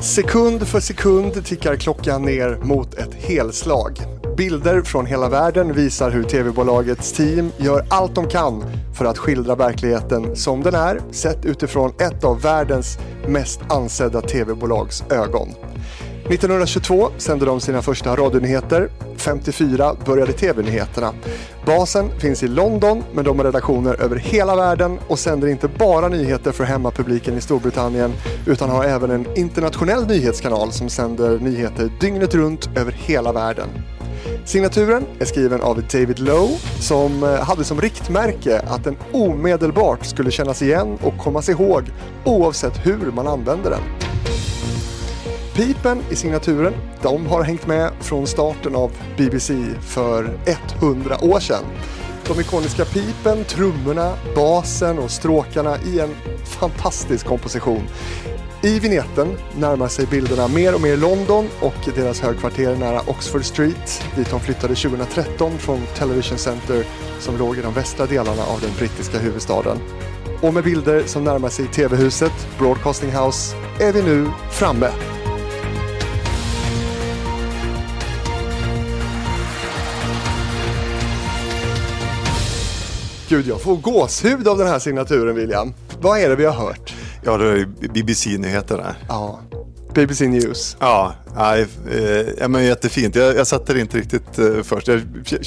Sekund för sekund tickar klockan ner mot ett helslag. Bilder från hela världen visar hur tv-bolagets team gör allt de kan för att skildra verkligheten som den är, sett utifrån ett av världens mest ansedda tv-bolags ögon. 1922 sände de sina första radionyheter. 54 började tv-nyheterna. Basen finns i London, men de har redaktioner över hela världen och sänder inte bara nyheter för hemmapubliken i Storbritannien, utan har även en internationell nyhetskanal som sänder nyheter dygnet runt över hela världen. Signaturen är skriven av David Lowe som eh, hade som riktmärke att den omedelbart skulle kännas igen och kommas ihåg oavsett hur man använder den. Pipen i signaturen, de har hängt med från starten av BBC för 100 år sedan. De ikoniska pipen, trummorna, basen och stråkarna i en fantastisk komposition. I vignetten närmar sig bilderna mer och mer London och deras högkvarter nära Oxford Street dit de flyttade 2013 från Television Center som låg i de västra delarna av den brittiska huvudstaden. Och med bilder som närmar sig TV-huset, Broadcasting House, är vi nu framme. Gud, jag får gåshud av den här signaturen, William. Vad är det vi har hört? Ja, det är BBC-nyheterna. Ja, BBC News. Ja, nej, eh, men jättefint. Jag, jag satte det inte riktigt eh, först.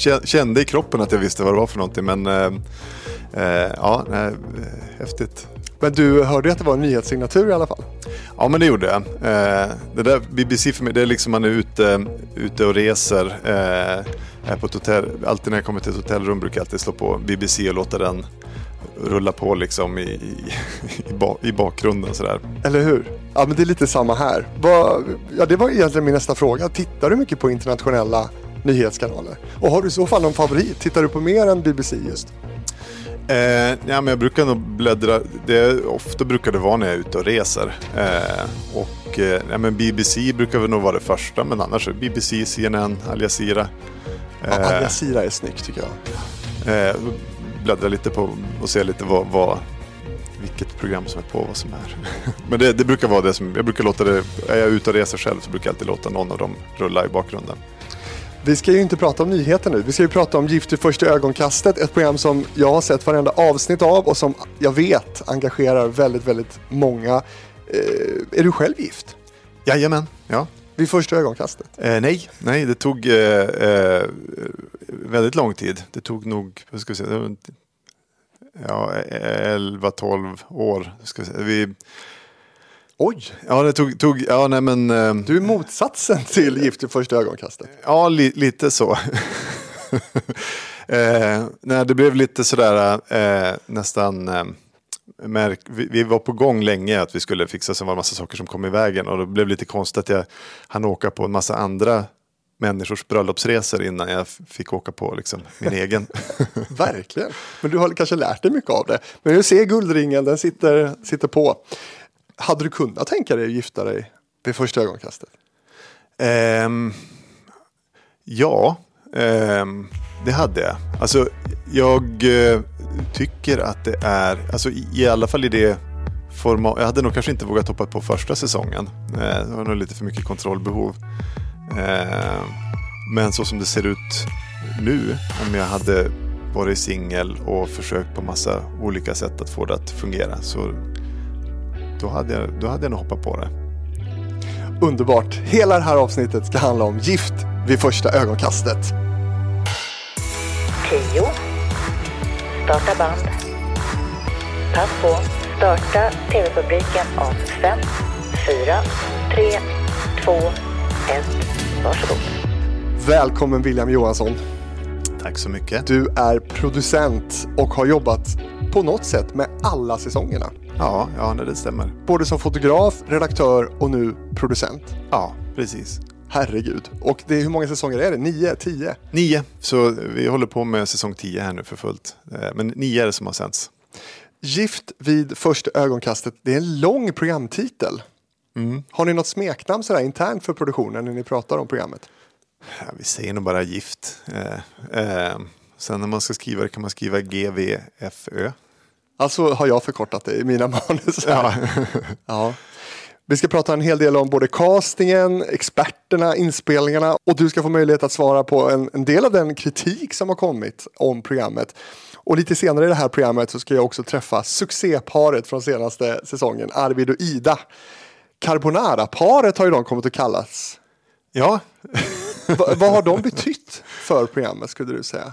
Jag kände i kroppen att jag visste vad det var för någonting, men eh, eh ja, nej, eh, häftigt. Men du hörde att det var en nyhetssignatur i alla fall? Ja, men det gjorde jag. Eh, det där BBC för mig, det är liksom man är ute, ute och reser. Eh, är på ett hotell, alltid när jag kommer till ett hotellrum brukar jag alltid slå på BBC och låta den rulla på liksom i, i, i, bakgrunden sådär. Eller hur? Ja men det är lite samma här. ja, det var egentligen min nästa fråga. Tittar du mycket på internationella nyhetskanaler? Och har du i så fall någon favorit? Tittar du på mer än BBC just? Eh, ja, men jag brukar nog bläddra, det, ofta brukar det vara när jag är ute och reser. Eh, och eh, ja, men BBC brukar väl nog vara det första, men annars är BBC, CNN, Al Jazeera. Ja, Al Jazeera är snyggt tycker jag. Eh, bläddra lite på och se lite vad, vad, vilket program som är på vad som är. Men det, det, brukar vara det som, jag brukar låta det, är jag ute och reser själv så brukar jag alltid låta någon av dem rulla i bakgrunden. Vi ska ju inte prata om nyheter nu. Vi ska ju prata om Gift i första ögonkastet. Ett program som jag har sett varenda avsnitt av och som jag vet engagerar väldigt, väldigt många. Eh, är du själv gift? Jajamän, ja. Vid första ögonkastet? Eh, nej, nej, det tog eh, eh, väldigt lång tid. Det tog nog, vad ska jag säga, ja, 11-12 år. Ska jag säga. Vi, Oj! Ja, det tog, tog ja nej men. Eh, du är motsatsen till Gift i första ögonkastet. Ja, li, lite så. eh, nej, det blev lite sådär eh, nästan eh, märk, vi, vi, var på gång länge att vi skulle fixa, sen var det massa saker som kom i vägen och det blev lite konstigt att jag hann åka på en massa andra människors bröllopsresor innan jag fick åka på liksom, min egen. Verkligen, men du har kanske lärt dig mycket av det. Men du ser guldringen, den sitter, sitter på. Hade du kunnat tänka dig att gifta dig vid första ögonkastet? Um, ja, um, det hade jag. Alltså, jag uh, tycker att det är, alltså i alla fall i det format, jag hade nog kanske inte vågat hoppa på första säsongen. Uh, det var nog lite för mycket kontrollbehov. Uh, men så som det ser ut nu, om jag hade varit singel och försökt på massa olika sätt att få det att fungera så då hade jag, då hade jag nog hoppat på det. Underbart! Hela det här avsnittet ska handla om gift vid första ögonkastet. 10. Starta band. Pass på. Starta tv-publiken om 5, 4, 3, 2, 1. Varsågod. Välkommen William Johansson. Tack så mycket. Du är producent och har jobbat på något sätt med alla säsongerna. Ja, ja det stämmer. Både som fotograf, redaktör och nu producent. Ja, precis. Herregud. Och det, hur många säsonger är det? Nio? Tio? Nio. Så vi håller på med säsong tio här nu för fullt. Eh, men nio är det som har sänts. Gift vid första ögonkastet. Det är en lång programtitel. Mm. Har ni något smeknamn sådär internt för produktionen när ni pratar om programmet? Ja, vi säger nog bara gift. Eh, eh, sen när man ska skriva det kan man skriva GVFÖ. Alltså har jag förkortat det i mina manus. Ja. ja. Vi ska prata en hel del om både castingen, experterna, inspelningarna och du ska få möjlighet att svara på en, en del av den kritik som har kommit om programmet. Och lite senare i det här programmet så ska jag också träffa succéparet från senaste säsongen, Arvid och Ida. Carbonara-paret har ju de kommit att kallas. Ja. Va, vad har de betytt för programmet skulle du säga?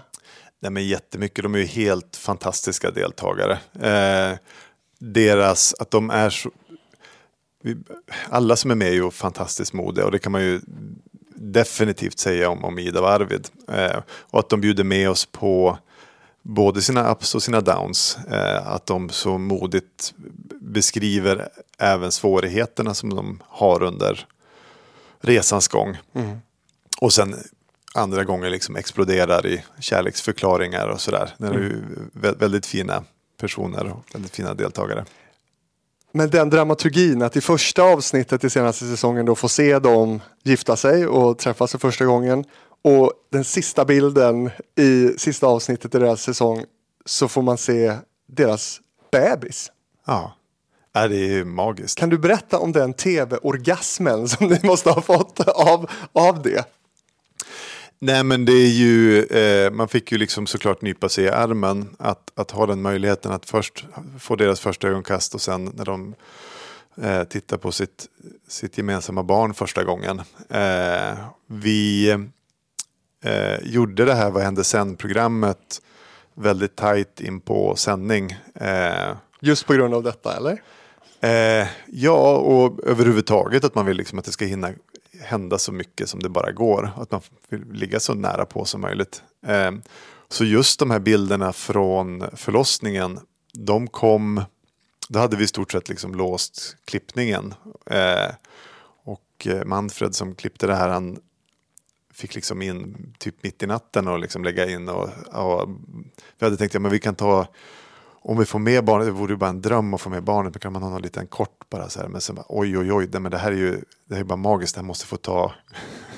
Nej, men jättemycket, de är ju helt fantastiska deltagare. Eh, deras, att de är så... Vi, alla som är med är ju fantastiskt modiga och det kan man ju definitivt säga om, om Ida och Arvid. Eh, och att de bjuder med oss på både sina ups och sina downs. Eh, att de så modigt beskriver även svårigheterna som de har under resans gång. Mm. Och sen andra gånger liksom exploderar i kärleksförklaringar och sådär. Det är ju väldigt fina personer och väldigt fina deltagare. Men den dramaturgin att i första avsnittet i senaste säsongen då få se dem gifta sig och träffas för första gången och den sista bilden i sista avsnittet i deras säsong så får man se deras bebis. Ja, ja det är magiskt. Kan du berätta om den tv-orgasmen som ni måste ha fått av, av det? Nej men det är ju, eh, man fick ju liksom såklart nypa sig i armen att, att ha den möjligheten att först få deras första ögonkast och sen när de eh, tittar på sitt, sitt gemensamma barn första gången. Eh, vi eh, gjorde det här Vad hände sen-programmet väldigt tajt in på sändning. Eh, Just på grund av detta eller? Eh, ja, och överhuvudtaget att man vill liksom att det ska hinna hända så mycket som det bara går. Att man vill ligga så nära på som möjligt. Ehm, så just de här bilderna från förlossningen, de kom, då hade vi i stort sett liksom låst klippningen. Ehm, och eh, Manfred som klippte det här, han fick liksom in typ mitt i natten och liksom lägga in. Och, och vi hade tänkt att ja, vi kan ta om vi får med barnet, det vore ju bara en dröm att få med barnet, men kan man ha någon liten kort bara så här, men sen bara, oj oj oj, men det här är ju det här är bara magiskt, det här måste få ta,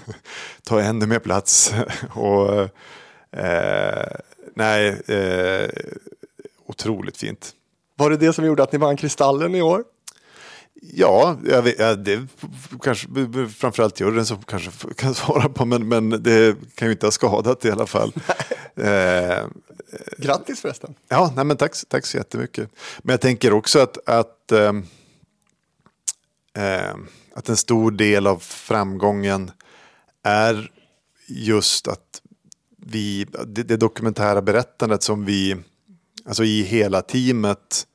ta ännu mer plats. och eh, nej, eh, otroligt fint. Var det det som gjorde att ni vann Kristallen i år? Ja, jag vet, det kanske framförallt juryn som kanske kan svara på, men, men det kan ju inte ha skadat i alla fall. eh, Grattis förresten. Ja, nej, men tack, tack så jättemycket. Men jag tänker också att, att, eh, att en stor del av framgången är just att vi, det, det dokumentära berättandet som vi, alltså i hela teamet,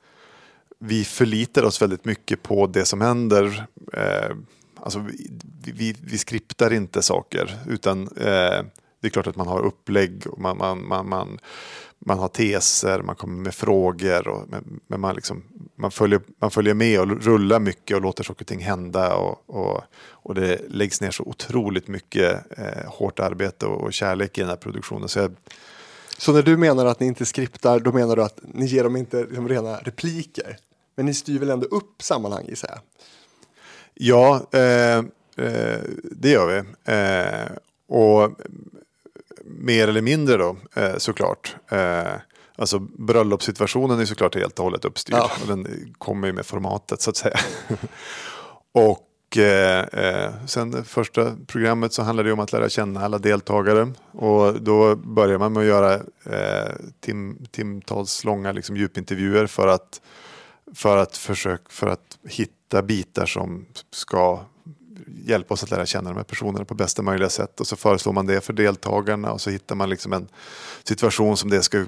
vi förlitar oss väldigt mycket på det som händer. Eh, alltså vi, vi, vi skriptar inte saker utan eh, det är klart att man har upplägg och man, man, man, man, man har teser, man kommer med frågor. Och, men man, liksom, man, följer, man följer med och rullar mycket och låter saker och ting hända. Och, och, och det läggs ner så otroligt mycket eh, hårt arbete och, och, kärlek i den här produktionen. Så, jag, så när du menar att ni inte skriptar, då menar du att ni ger dem inte liksom, rena repliker? Men ni styr väl ändå upp sammanhang gissar jag? Ja, eh, eh, det gör vi. Eh, och mer eller mindre då eh, såklart. Eh, alltså bröllopssituationen är såklart helt och hållet uppstyrd. Ja. Och den kommer ju med formatet så att säga. och eh, eh, sen första programmet så handlar det om att lära känna alla deltagare. Och då börjar man med att göra eh, tim, timtals långa liksom, djupintervjuer för att, för, att försöka, för att hitta bitar som ska hjälpa oss att lära känna de här personerna på bästa möjliga sätt. Och så föreslår man det för deltagarna och så hittar man liksom en situation som det skulle,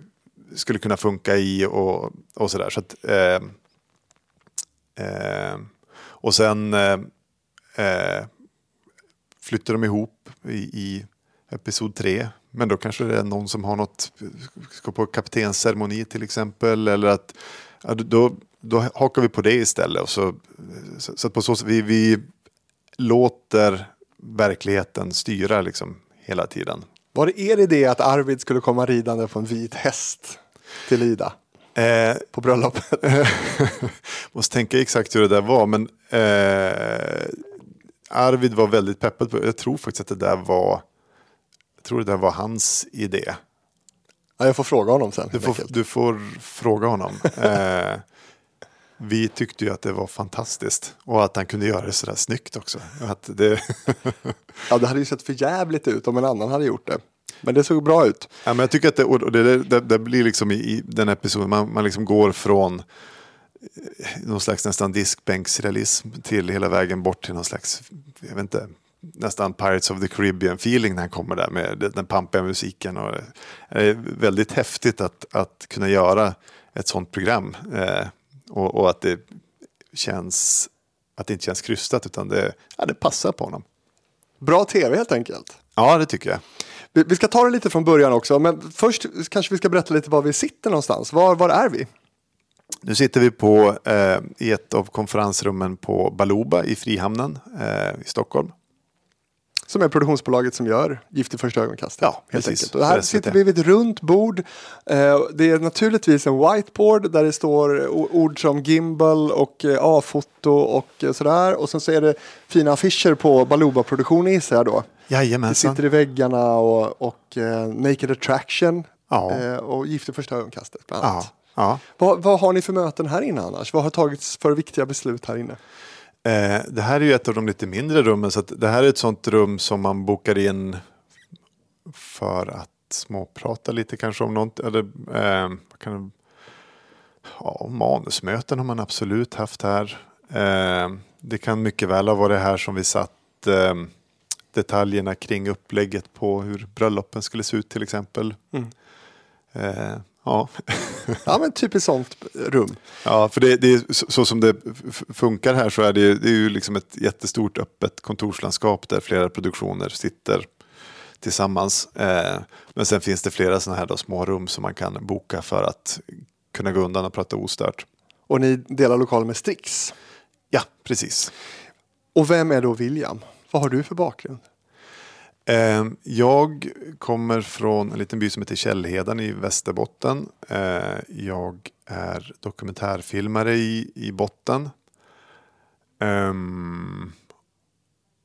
skulle kunna funka i och, och sådär. Så eh, eh, och sen eh, eh, flyttar de ihop i, i episod tre. Men då kanske det är någon som har något, ska på kaptensceremoni till exempel. Eller att ja, då, då hakar vi på det istället. Och så, så, så på så vi, vi låter verkligheten styra liksom hela tiden. Var det er idé att Arvid skulle komma ridande på en vit häst till Ida? Eh, på bröllopet? måste tänka exakt hur det där var. Men eh, Arvid var väldigt peppad på Jag tror faktiskt att det där var Jag tror det där var hans idé. Ja, jag får fråga honom sen. Du får, du får fråga honom. eh, vi tyckte ju att det var fantastiskt. Och att han kunde göra det sådär snyggt också. Att det... ja, det hade ju sett för jävligt ut om en annan hade gjort det. Men det såg bra ut. Ja, men jag tycker att det, och det, det, det blir liksom i, i den episoden, man, man liksom går från eh, någon slags nästan diskbänksrealism till hela vägen bort till någon slags, jag vet inte, nästan Pirates of the Caribbean feeling när han kommer där med den pampiga musiken. Och det är väldigt häftigt att, att kunna göra ett sånt program. Eh, och, och, att det känns att det inte känns krystat utan det, ja, det passar på honom. Bra tv helt enkelt. Ja, det tycker jag. Vi, vi ska ta det lite från början också, men först kanske vi ska berätta lite var vi sitter någonstans. Var, var är vi? Nu sitter vi på, eh, i ett av konferensrummen på Baluba i Frihamnen eh, i Stockholm. Som är produktionsbolaget som gör Gift i första ögonkastet. Ja, helt precis. enkelt. Och här sitter vi vid ett runt bord. Eh, det är naturligtvis en whiteboard där det står ord som gimbal och eh, A-foto och eh, sådär. Och sen så är det fina affischer på Baluba-produktion i sig då. Jajamensan. Det sitter i väggarna och, och Naked Attraction ja. och Gift i första ögonkastet bland annat. Ja. Ja. Vad, vad, har ni för möten här inne annars? Vad har tagits för viktiga beslut här inne? Eh, det här är ju ett av de lite mindre rummen så det här är ett sånt rum som man bokar in för att småprata lite kanske om något. Eller, eh, kan, ja, manusmöten har man absolut haft här. Eh, det kan mycket väl ha varit här som vi satt eh, detaljerna kring upplägget på hur bröllopen skulle se ut till exempel. Mm. Ja. ja men typiskt sånt rum. Ja, för det, det är så, så, som det funkar här så är det, det är ju liksom ett jättestort öppet kontorslandskap där flera produktioner sitter tillsammans. Eh, men sen finns det flera sådana här då, små rum som man kan boka för att kunna gå undan och prata ostört. Och ni delar lokal med Strix? Ja, precis. Och vem är då William? Vad har du för bakgrund? Ehm, jag kommer från en liten by som heter Källheden i Västerbotten. Ehm, jag är dokumentärfilmare i, i botten. Ehm,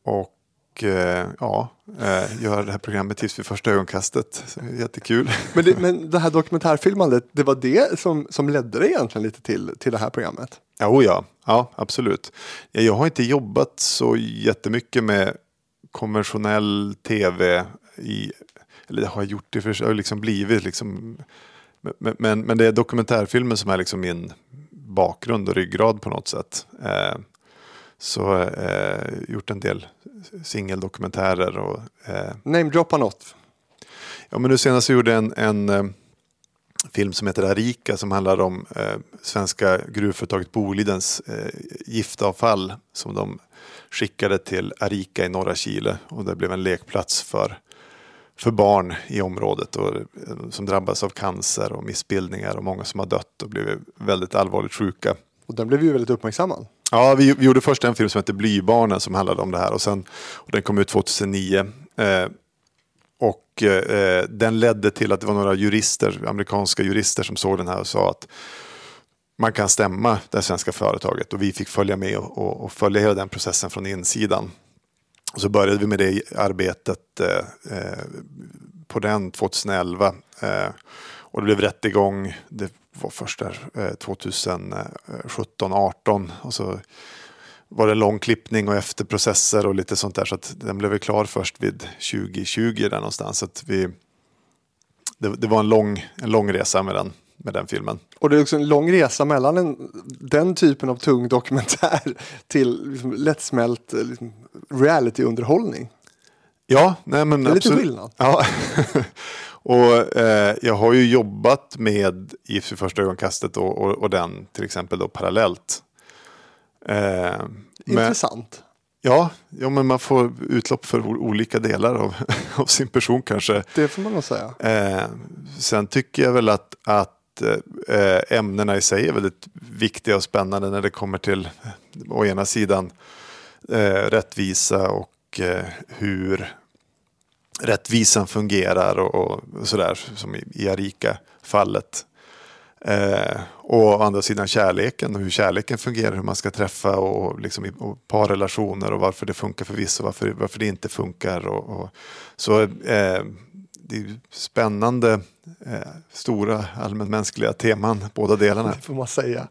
och eh, ja, eh, gör det här programmet Tips vid första ögonkastet. Jättekul. Men det, men det här dokumentärfilmandet, det var det som, som ledde dig egentligen lite till, till det här programmet? Jo, ja, ja, absolut. Jag har inte jobbat så jättemycket med konventionell tv i, eller det har jag gjort, det för, det har liksom blivit liksom, men, men, men, det är dokumentärfilmen som är liksom min bakgrund och ryggrad på något sätt. Eh, så eh, gjort en del singeldokumentärer och... Eh, Namedroppa något. Ja men nu senast gjorde jag en, en eh, film som heter Arika som handlar om eh, svenska gruvföretaget Bolidens eh, giftavfall som de skickade till Arica i norra Chile och det blev en lekplats för, för barn i området och, som drabbas av cancer och missbildningar och många som har dött och blivit väldigt allvarligt sjuka. Och den blev ju väldigt uppmärksammad. Ja, vi, vi gjorde först en film som hette Blybarnen som handlade om det här och, sen, och den kom ut 2009. Eh, och eh, den ledde till att det var några jurister, amerikanska jurister som såg den här och sa att man kan stämma det svenska företaget och vi fick följa med och, och, och följa hela den processen från insidan. Och så började vi med det arbetet eh, eh på den 2011 eh, och det blev rättegång. Det var först där eh, 2017-18 och så var det lång klippning och efterprocesser och lite sånt där så att den blev klar först vid 2020 där någonstans. Så att vi, det, det var en lång, en lång resa med den med den filmen. Och det är också en lång resa mellan en, den typen av tung dokumentär till liksom lättsmält liksom, realityunderhållning. Ja, nej men det är absolut. lite skillnad. Ja. och eh, jag har ju jobbat med Gift vid första ögonkastet och, och, och, den till exempel då parallellt. Eh, Intressant. Men, ja, ja, men man får utlopp för olika delar av, av sin person kanske. Det får man nog säga. Eh, sen tycker jag väl att, att Eh, ämnena i sig är väldigt viktiga och spännande när det kommer till eh, å ena sidan eh, rättvisa och hur rättvisan fungerar och, och sådär som i, i Arika-fallet. Eh, och å andra sidan kärleken och hur kärleken fungerar, hur man ska träffa och, liksom, och parrelationer och varför det funkar för vissa och varför, varför det inte funkar. Och, och så eh, det är spännande, eh, stora allmänmänskliga teman, båda delarna. Det får man säga.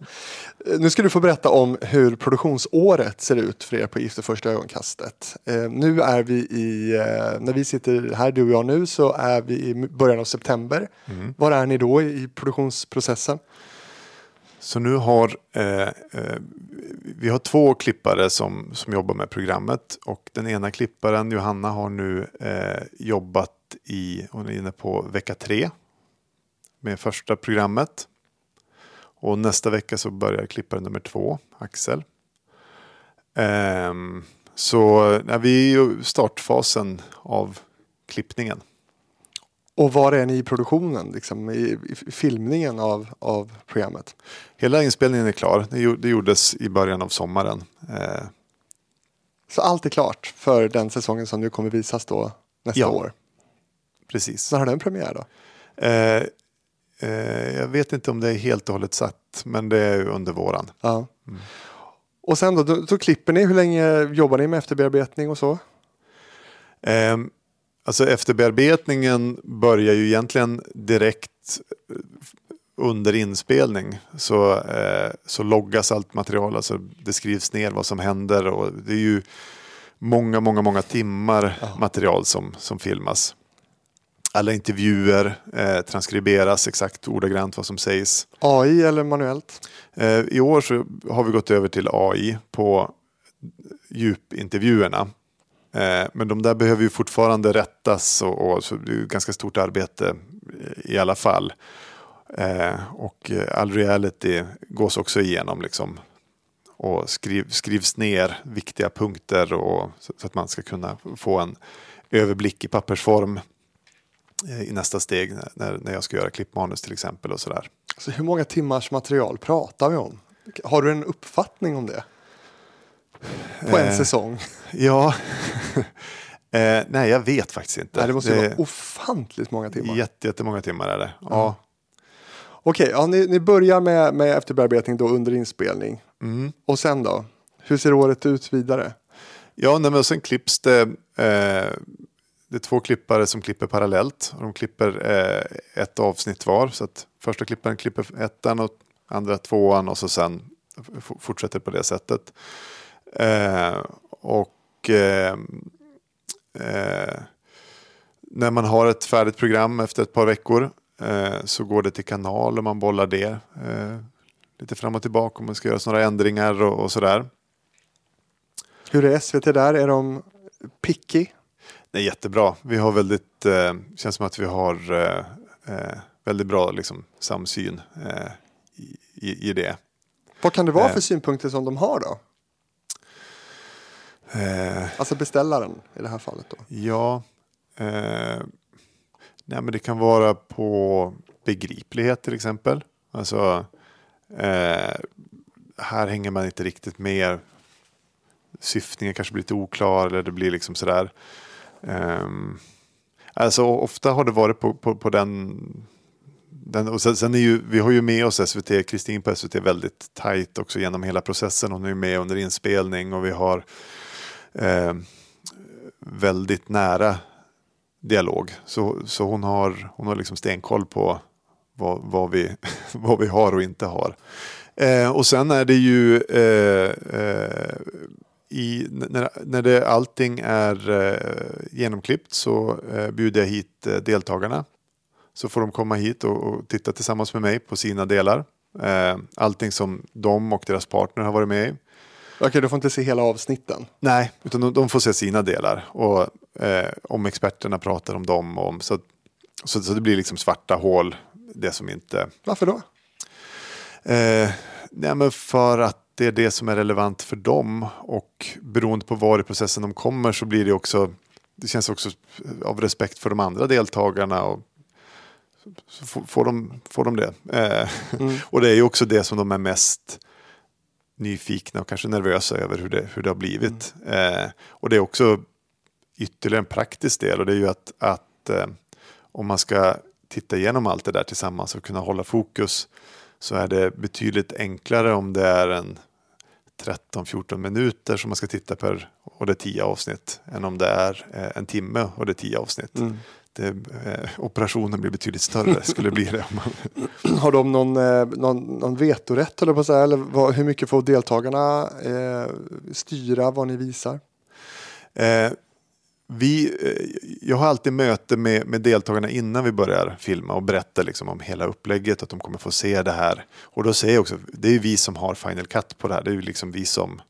Eh, nu ska du få berätta om hur produktionsåret ser ut för er på Gift första ögonkastet. Eh, nu är vi i, eh, när vi sitter här du och jag nu så är vi i början av september. Mm. Var är ni då i, produktionsprocessen? Så nu har eh, eh, vi har två klippare som, som jobbar med programmet och den ena klipparen, Johanna, har nu eh, jobbat i, hon är inne på vecka tre med första programmet. Och nästa vecka så börjar klippare nummer två, Axel. Ehm, så ja, vi är i startfasen av klippningen. Och var är ni i produktionen, liksom, i, i filmningen av, av programmet? Hela inspelningen är klar. Det, det gjordes i början av sommaren. Eh. Så allt är klart för den säsongen som nu kommer visas då nästa ja, år? Precis. När har den premiär då? Eh, eh, jag vet inte om det är helt och hållet satt, men det är under våren. Ja. Mm. Och sen då, då, då, klipper ni. Hur länge jobbar ni med efterbearbetning och så? Um, Alltså efterbearbetningen börjar ju egentligen direkt eh, under inspelning så, eh, så loggas allt material, alltså det skrivs ner vad som händer och det är ju många, många, många timmar ja. material som, som filmas. Alla intervjuer eh, transkriberas exakt ordagrant vad som sägs. AI eller manuellt? Eh, I år så har vi gått över till AI på djupintervjuerna. Eh, men de där behöver ju fortfarande rättas och, och så det är ganska stort arbete i alla fall. Eh, och all reality gås också igenom liksom. Och skriv, skrivs ner viktiga punkter och, så, så, att man ska kunna få en överblick i pappersform eh, i nästa steg när, när jag ska göra klippmanus till exempel och sådär. Så hur många timmars material pratar vi om? Har du en uppfattning om det? På en eh, säsong? Ja, eh, nej jag vet faktiskt inte. Nej, det måste det vara ofantligt många timmar. Jätte, jättemånga timmar är det. Ja. ja. Okej, ja, ni, ni, börjar med, med efterbearbetning då under inspelning. Mm. Och sen då? Hur ser året ut vidare? Ja, nej, men sen klipps det. Eh, det är två klippare som klipper parallellt. de klipper eh, ett avsnitt var. Så att första klipparen klipper ettan och andra tvåan och så sen fortsätter på det sättet. Eh, och eh, eh, när man har ett färdigt program efter ett par veckor eh, så går det till kanal och man bollar det eh, lite fram och tillbaka om man ska göra några ändringar och, och sådär. Hur är SVT där? Är de picky? Det är jättebra. Vi har väldigt, eh, känns som att vi har eh, eh väldigt bra liksom, samsyn eh, i, i, det. Vad kan det vara för synpunkter som de har då? Eh, alltså beställaren i det här fallet då? Ja. Eh, nej men det kan vara på begriplighet till exempel. Alltså eh, här hänger man inte riktigt med. Syftningen kanske blir lite oklar eller det blir liksom sådär. Um, alltså ofta har det varit på, på, på den den, och sen, sen, är ju, vi har ju med oss SVT, Kristin på SVT väldigt tajt också genom hela processen. Hon är ju med under inspelning och vi har eh, väldigt nära dialog. Så, så hon har, hon har liksom stenkoll på vad, vad, vi, vad vi har och inte har. Eh, och sen är det ju eh, eh, i, när, när det, allting är eh, genomklippt så eh, bjuder jag hit eh, deltagarna. Så får de komma hit och, och titta tillsammans med mig på sina delar. Eh, allting som de och deras partner har varit med i. Okej, du får inte se hela avsnitten? Nej, utan de, de får se sina delar. Och eh, om experterna pratar om dem. Om, så, så, så, det blir liksom svarta hål. Det som inte... Varför då? Eh, nej, men för att det är det som är relevant för dem. Och beroende på var i processen de kommer så blir det också... Det känns också av respekt för de andra deltagarna. Och, så får, får, de, får de det. Eh, mm. och det är ju också det som de är mest nyfikna och kanske nervösa över hur det, hur det har blivit. Mm. Eh, och det är också ytterligare en praktisk del och det är ju att, att eh, om man ska titta igenom allt det där tillsammans och kunna hålla fokus så är det betydligt enklare om det är en 13-14 minuter som man ska titta per och det är 10 avsnitt än om det är eh, en timme och det är 10 avsnitt. Mm. det, eh, operationen blir betydligt större. skulle bli det. Man... Har de någon, eh, någon, någon vetorätt eller, på att säga, eller vad, hur mycket får deltagarna eh, styra vad ni visar? Vi, eh, jag har alltid möte med, med deltagarna innan vi börjar filma och berättar liksom om hela upplägget, att de kommer få se det här. Och då säger jag också, det är vi som har Final Cut på det här, det är liksom vi som...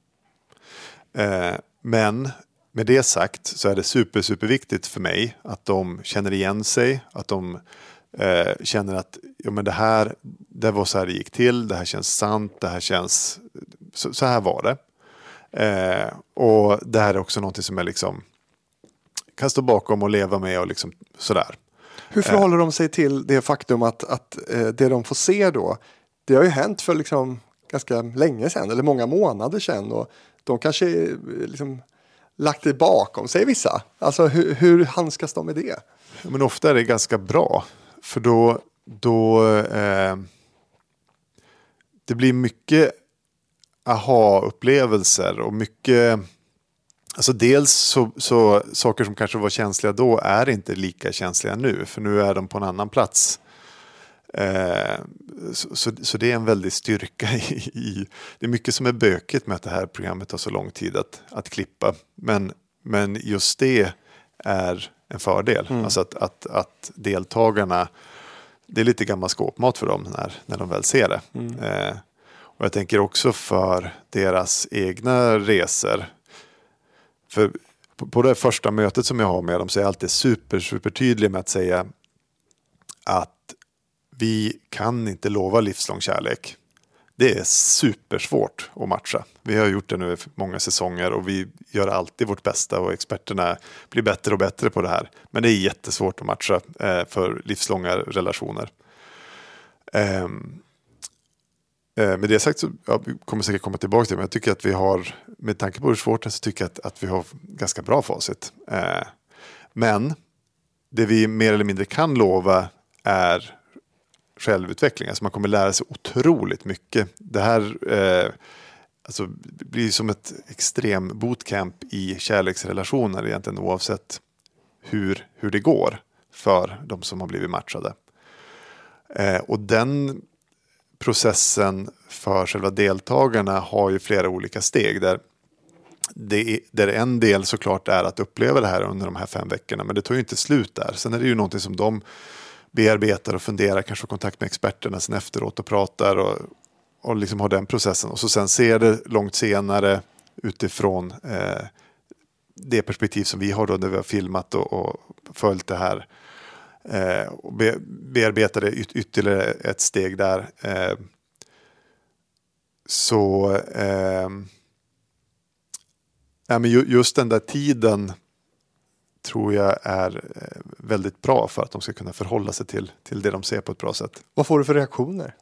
Eh, men med det sagt så är det super, superviktigt för mig att de känner igen sig, att de eh, känner att ja, men det här det var så här det gick till, det här känns sant, det här känns... Så, så här var det. Eh, och det här är också någonting som är liksom kan stå bakom och leva med och liksom sådär. Hur förhåller de sig till det faktum att, att eh, det de får se då, det har ju hänt för liksom ganska länge sedan, eller många månader sedan. Och de kanske eh, liksom lagt det bakom sig vissa. Alltså hur, hur handskas de med det? Men ofta är det ganska bra. För då, då eh, det blir mycket aha-upplevelser och mycket Alltså dels så, så saker som kanske var känsliga då är inte lika känsliga nu för nu är de på en annan plats. Eh, så, så, så, det är en väldig styrka i, i, Det är mycket som är bökigt med att det här programmet tar så lång tid att, att klippa. Men, men just det är en fördel. Mm. Alltså att, att, att deltagarna, det är lite gammal skåpmat för dem när, när de väl ser det. Mm. Eh, och jag tänker också för deras egna resor. För på, på det första mötet som jag har med dem så är jag alltid super, super tydlig med att säga att vi kan inte lova livslång kärlek. Det är supersvårt att matcha. Vi har gjort det nu i många säsonger och vi gör alltid vårt bästa och experterna blir bättre och bättre på det här. Men det är jättesvårt att matcha eh, för livslånga relationer. Ehm, eh, med det sagt så jag vi kommer säkert komma tillbaka till det, men jag tycker att vi har, med tanke på hur svårt det är, så tycker jag att, att vi har ganska bra facit. Eh, men det vi mer eller mindre kan lova är självutveckling. Alltså man kommer lära sig otroligt mycket. Det här eh, alltså, blir som ett extrem bootcamp i kärleksrelationer egentligen oavsett hur, hur det går för de som har blivit matchade. Eh, och den processen för själva deltagarna har ju flera olika steg. Där, det där en del såklart är att uppleva det här under de här fem veckorna. Men det tar ju inte slut där. Sen är det ju någonting som de bearbetar och funderar, kanske har kontakt med experterna sen efteråt och pratar och, och liksom har den processen. Och så sen ser det långt senare utifrån eh, det perspektiv som vi har då när vi har filmat och, och följt det här. Eh, och be, bearbetar det yt, ytterligare ett steg där. Eh, så eh, ja, men just den där tiden tror jag är eh, väldigt bra för att de ska kunna förhålla sig till, till det de ser på ett bra sätt. Vad får du för reaktioner?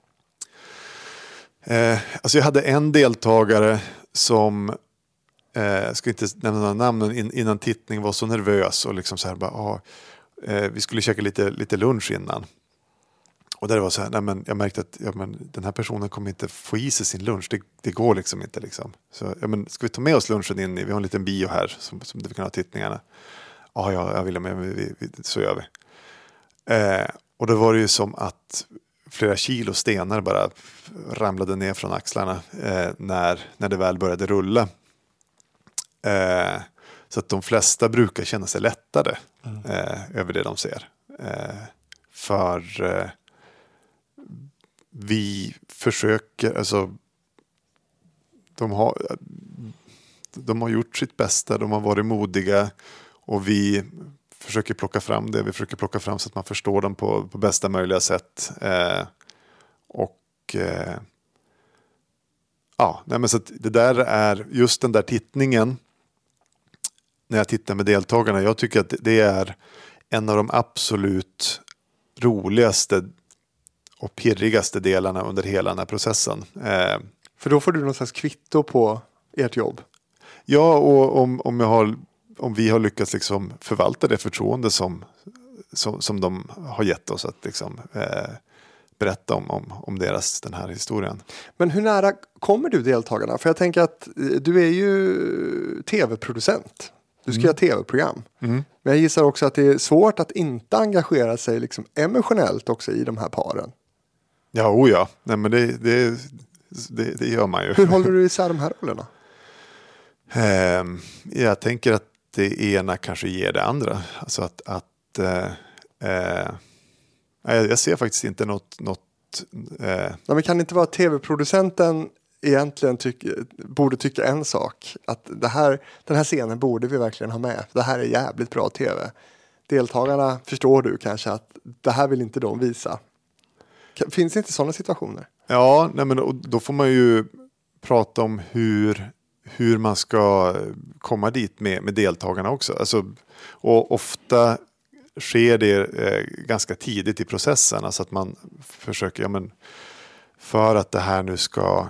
Eh, alltså jag hade en deltagare som, eh, jag ska inte nämna några namn, in, innan tittning var så nervös och liksom så här bara, ah, eh, vi skulle käka lite, lite lunch innan. Och där det var så här, nej men jag märkte att ja, men den här personen kommer inte få i sig sin lunch. Det, det går liksom inte. Liksom. Så, ja, men ska vi ta med oss lunchen in i, vi har en liten bio här som, som vi kan ha tittningarna ah, ja, jag vill med, vi, vi, så gör vi. Eh, och då var det ju som att flera kilo stenar bara ramlade ner från axlarna eh, när, när det väl började rulla. Eh, så att de flesta brukar känna sig lättade mm. eh, över det de ser. Eh, för eh, vi försöker, alltså de har, de har gjort sitt bästa, de har varit modiga och vi försöker plocka fram det. Vi försöker plocka fram så att man förstår dem på, på bästa möjliga sätt. Eh, och eh, ja, nej men så det där är just den där tittningen. När jag tittar med deltagarna. Jag tycker att det är en av de absolut roligaste och pirrigaste delarna under hela den här processen. Eh, För då får du någon slags kvitto på ert jobb? Ja, och om, om jag har om vi har lyckats liksom förvalta det förtroende som, som, som de har gett oss att liksom, eh, berätta om, om, om deras, den här historien. Men hur nära kommer du deltagarna? För jag tänker att eh, du är ju tv-producent. Du ska göra tv-program. Men jag gissar också att det är svårt att inte engagera sig liksom emotionellt också i de här paren. Ja, oh ja. Nej, men det, det, det, det gör man ju. Hur håller du isär de här rollerna? Ehm, jag tänker att det ena kanske ger det andra. Alltså att, att eh, eh, jag ser faktiskt inte något, något eh, Nej, men kan det inte vara tv-producenten egentligen tyck, borde tycka en sak? Att det här, den här scenen borde vi verkligen ha med. Det här är jävligt bra tv. Deltagarna förstår du kanske att det här vill inte de visa. Finns det inte sådana situationer? Ja, nej men då får man ju prata om hur, hur man ska komma dit med, med deltagarna också. Alltså, och ofta sker det eh, ganska tidigt i processen. Alltså att man försöker, ja men för att det här nu ska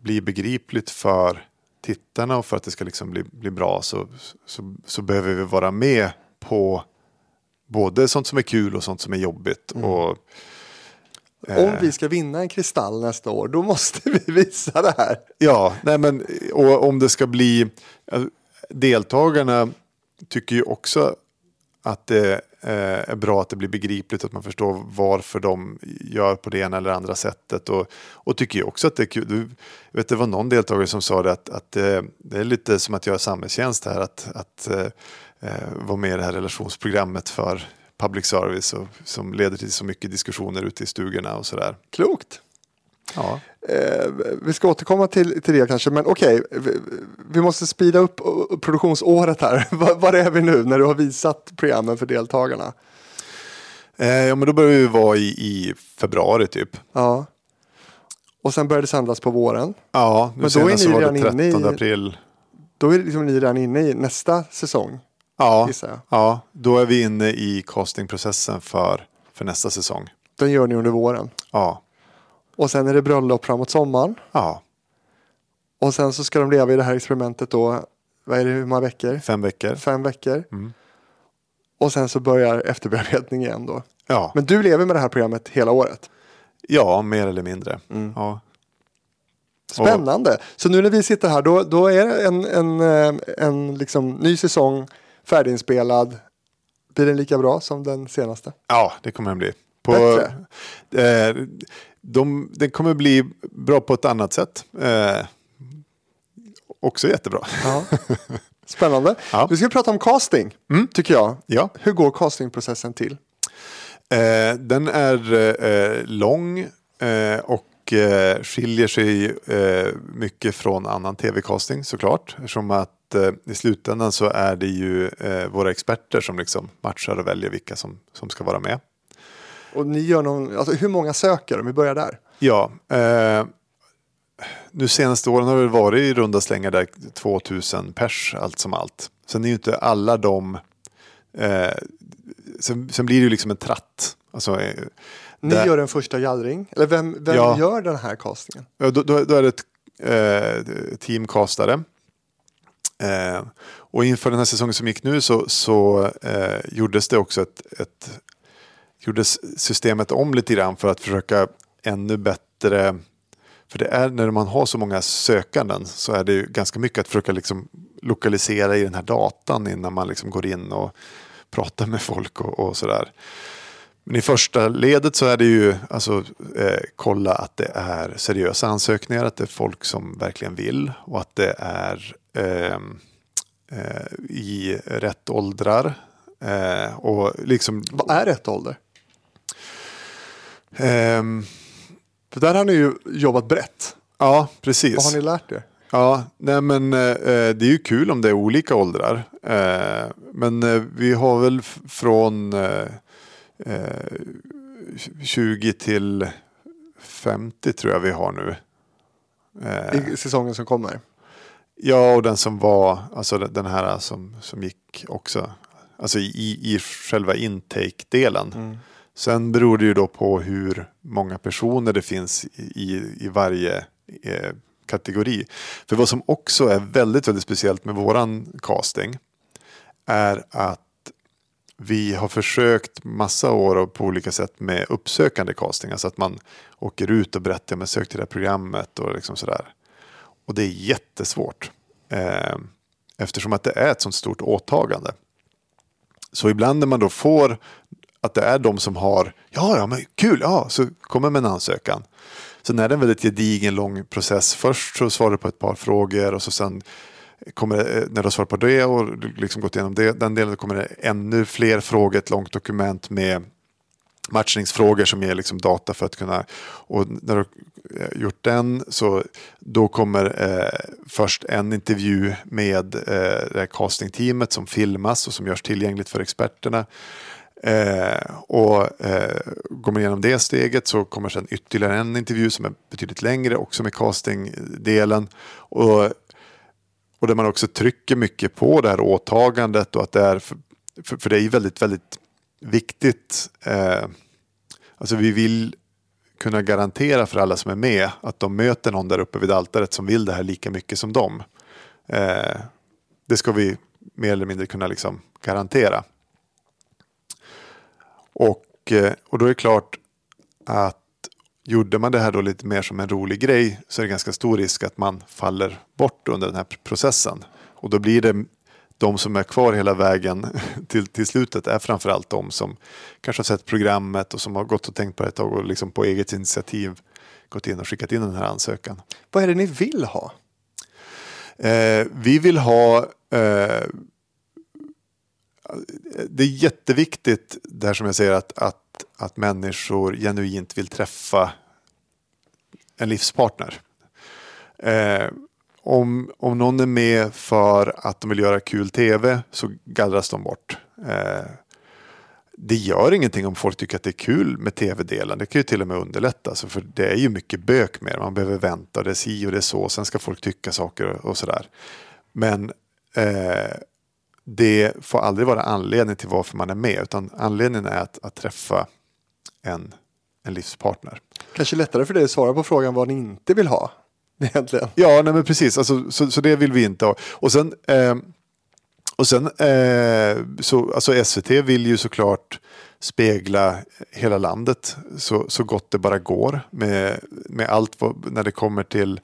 bli begripligt för tittarna och för att det ska liksom bli, bli bra så, så, så behöver vi vara med på både sånt som är kul och sånt som är jobbigt. Och, Om vi ska vinna en kristall nästa år, då måste vi visa det här. Ja, nej men, och om det ska bli... ja, Deltagarna tycker ju också att det eh, är bra att det blir begripligt, att man förstår varför de gör på det ena eller andra sättet. Och, och tycker ju också att det är kul. Du, vet, det var någon deltagare som sa det att, att eh, det är lite som att göra samhällstjänst här, att, att eh, eh, vara med i det här relationsprogrammet för public service och, som leder till så mycket diskussioner ute i stugorna och sådär. Klokt. Ja. Eh, vi ska återkomma till, till det kanske, men okej, vi, vi måste speeda upp produktionsåret här. Var, är vi nu när du har visat programmen för deltagarna? Eh, ja, men då börjar vi vara i, i februari typ. Ja. Och sen börjar det sändas på våren. Ja, nu Men då är senast så var det redan inne 13 i- april. Då är liksom ni redan inne i nästa säsong. Ja, ja, då är vi inne i castingprocessen för, för nästa säsong. Den gör ni under våren. Ja, Och sen är det bröllop framåt sommaren. ja Och sen så ska de leva i det här experimentet då, vad är det, hur många veckor? fem veckor. Fem veckor. Mm. Och sen så börjar efterbearbetning igen då. Ja, Men du lever med det här programmet hela året. ja, mer eller mindre. Mm. Ja. Spännande. Så nu när vi sitter här då, då är det en, en, eh, en liksom ny säsong färdiginspelad. Blir den lika bra som den senaste? ja, det kommer den bli. På, Bättre? eh, de, den kommer bli bra på ett annat sätt. Eh, också jättebra. Ja. Spännande. Ja. Mm. Nu ska vi prata om casting, tycker jag. Ja. Hur går castingprocessen till? Eh, den är eh, lång eh, och eh, skiljer sig eh, mycket från annan tv-casting såklart. Eftersom att eh, i slutändan så är det ju eh, våra experter som liksom matchar och väljer vilka som, som ska vara med. Och ni gör någon, alltså hur många söker? Om vi börjar där. Ja, eh, nu senaste åren har det varit i runda slängar där 2000 pers allt som allt. Sen är ju inte alla de eh, sen, sen blir det ju liksom en tratt. Alltså, eh, Ni där- gör en första gallring. Eller vem, vem Ja. gör den här castingen? Ja, då, då, då är det ett eh, teamcastare. Eh, och inför den här säsongen som gick nu så, så eh, gjordes det också ett, ett gjordes systemet om lite grann för att försöka ännu bättre för det är när man har så många sökanden så är det ju ganska mycket att försöka liksom lokalisera i den här datan innan man liksom går in och pratar med folk och, och sådär. Men i första ledet så är det ju alltså eh, kolla att det är seriösa ansökningar, att det är folk som verkligen vill och att det är ehm, eh, i rätt åldrar. Eh, och liksom Vad är rätt ålder? ehm, För där har ni ju jobbat brett. ja, precis. Vad har ni lärt er? Ja, nej men eh, det är ju kul om det är olika åldrar. Eh, men eh, vi har väl från eh, eh, 20 till 50 tror jag vi har nu. Eh, I säsongen som kommer. ja, och den som var, alltså den- här som, som gick också. Alltså i, i själva intake-delen. Sen beror det ju då på hur många personer det finns i, i varje eh, kategori. För vad som också är väldigt, väldigt speciellt med våran casting är att vi har försökt massa år på olika sätt med uppsökande casting. Alltså att man åker ut och berättar, men sök till det här programmet och liksom sådär. Och det är jättesvårt. Eh, eftersom att det är ett sånt stort åtagande. Så ibland när man då får att det är de som har, ja, ja, men kul, ja, så kommer med en ansökan. Sen är det en väldigt gedigen, lång process. Först så svarar du på ett par frågor och så sen kommer det, när du har svarat på det och liksom gått igenom det, den delen kommer det ännu fler frågor, ett långt dokument med matchningsfrågor som ger liksom data för att kunna, och när du har eh, gjort den så då kommer eh, först en intervju med eh, det castingteamet som filmas och som görs tillgängligt för experterna. Eh, och eh, går man igenom det steget så kommer sen ytterligare en intervju som är betydligt längre också med castingdelen. Och, och där man också trycker mycket på det här åtagandet och att det är, för, för, för det är ju väldigt, väldigt viktigt. Eh, alltså vi vill kunna garantera för alla som är med att de möter någon där uppe vid altaret som vill det här lika mycket som dem. Eh, det ska vi mer eller mindre kunna liksom garantera. Och, eh, och då är det klart att gjorde man det här då lite mer som en rolig grej så är det ganska stor risk att man faller bort under den här processen. Och då blir det de som är kvar hela vägen till, till slutet är framförallt de som kanske har sett programmet och som har gått och tänkt på det ett tag och liksom på eget initiativ gått in och skickat in den här ansökan. Vad är det ni vill ha? Eh, vi vill ha eh, det är jätteviktigt där som jag säger att, att, att människor genuint vill träffa en livspartner. Eh, om, om någon är med för att de vill göra kul tv så gallras de bort. Eh, det gör ingenting om folk tycker att det är kul med tv-delen. Det kan ju till och med underlätta. Alltså för det är ju mycket bök med Man behöver vänta. Det är si och det är så. Sen ska folk tycka saker och sådär. Men eh, det får aldrig vara anledning till varför man är med. Utan anledningen är att, att träffa en, en livspartner. Kanske lättare för dig att svara på frågan vad ni inte vill ha. Egentligen. Ja, nej men precis. Alltså, så, så det vill vi inte ha. Och sen, eh, och sen så, alltså SVT vill ju såklart spegla hela landet så, så gott det bara går. Med, med allt vad, när det kommer till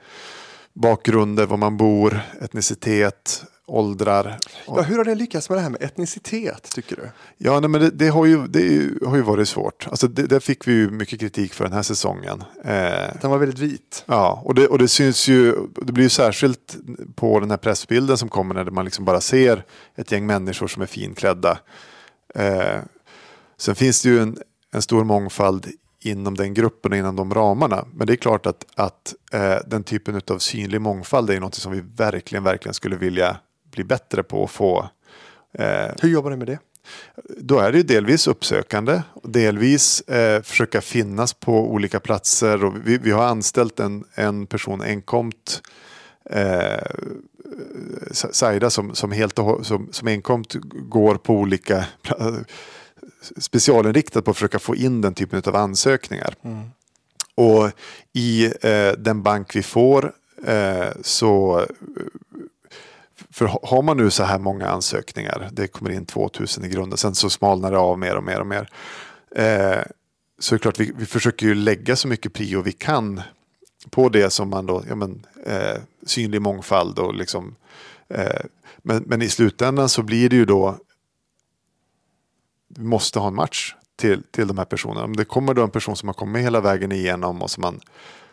bakgrunder, var man bor, etnicitet, åldrar. Ja, hur har ni lyckats med det här med etnicitet tycker du? Ja, nej, men det, det, har ju, det har ju varit svårt. Alltså, det, där fick vi ju mycket kritik för den här säsongen. Eh, den var väldigt vit. Ja, och det, och det syns ju, det blir ju särskilt på den här pressbilden som kommer när man liksom bara ser ett gäng människor som är finklädda. Eh, sen finns det ju en, en stor mångfald inom den gruppen och inom de ramarna. Men det är klart att, att eh, den typen av synlig mångfald är något som vi verkligen, verkligen skulle vilja bli bättre på att få. Eh, Hur jobbar ni med det? Då är det delvis uppsökande, delvis eh, försöka finnas på olika platser. Och vi, vi har anställt en, en person enkomt eh, Saida som, som, helt som, som enkomt går på olika specialinriktat på att försöka få in den typen av ansökningar. Mm. Och i eh, den bank vi får eh, så för har man nu så här många ansökningar, det kommer in 2000 i grunden, sen så smalnar det av mer och mer och mer. Eh, så är det klart, vi, vi försöker ju lägga så mycket prio vi kan på det som man då, ja men, eh, synlig mångfald och liksom. Eh, men, men i slutändan så blir det ju då, vi måste ha en match till, till de här personerna. Om det kommer då en person som har kommit hela vägen igenom och som man,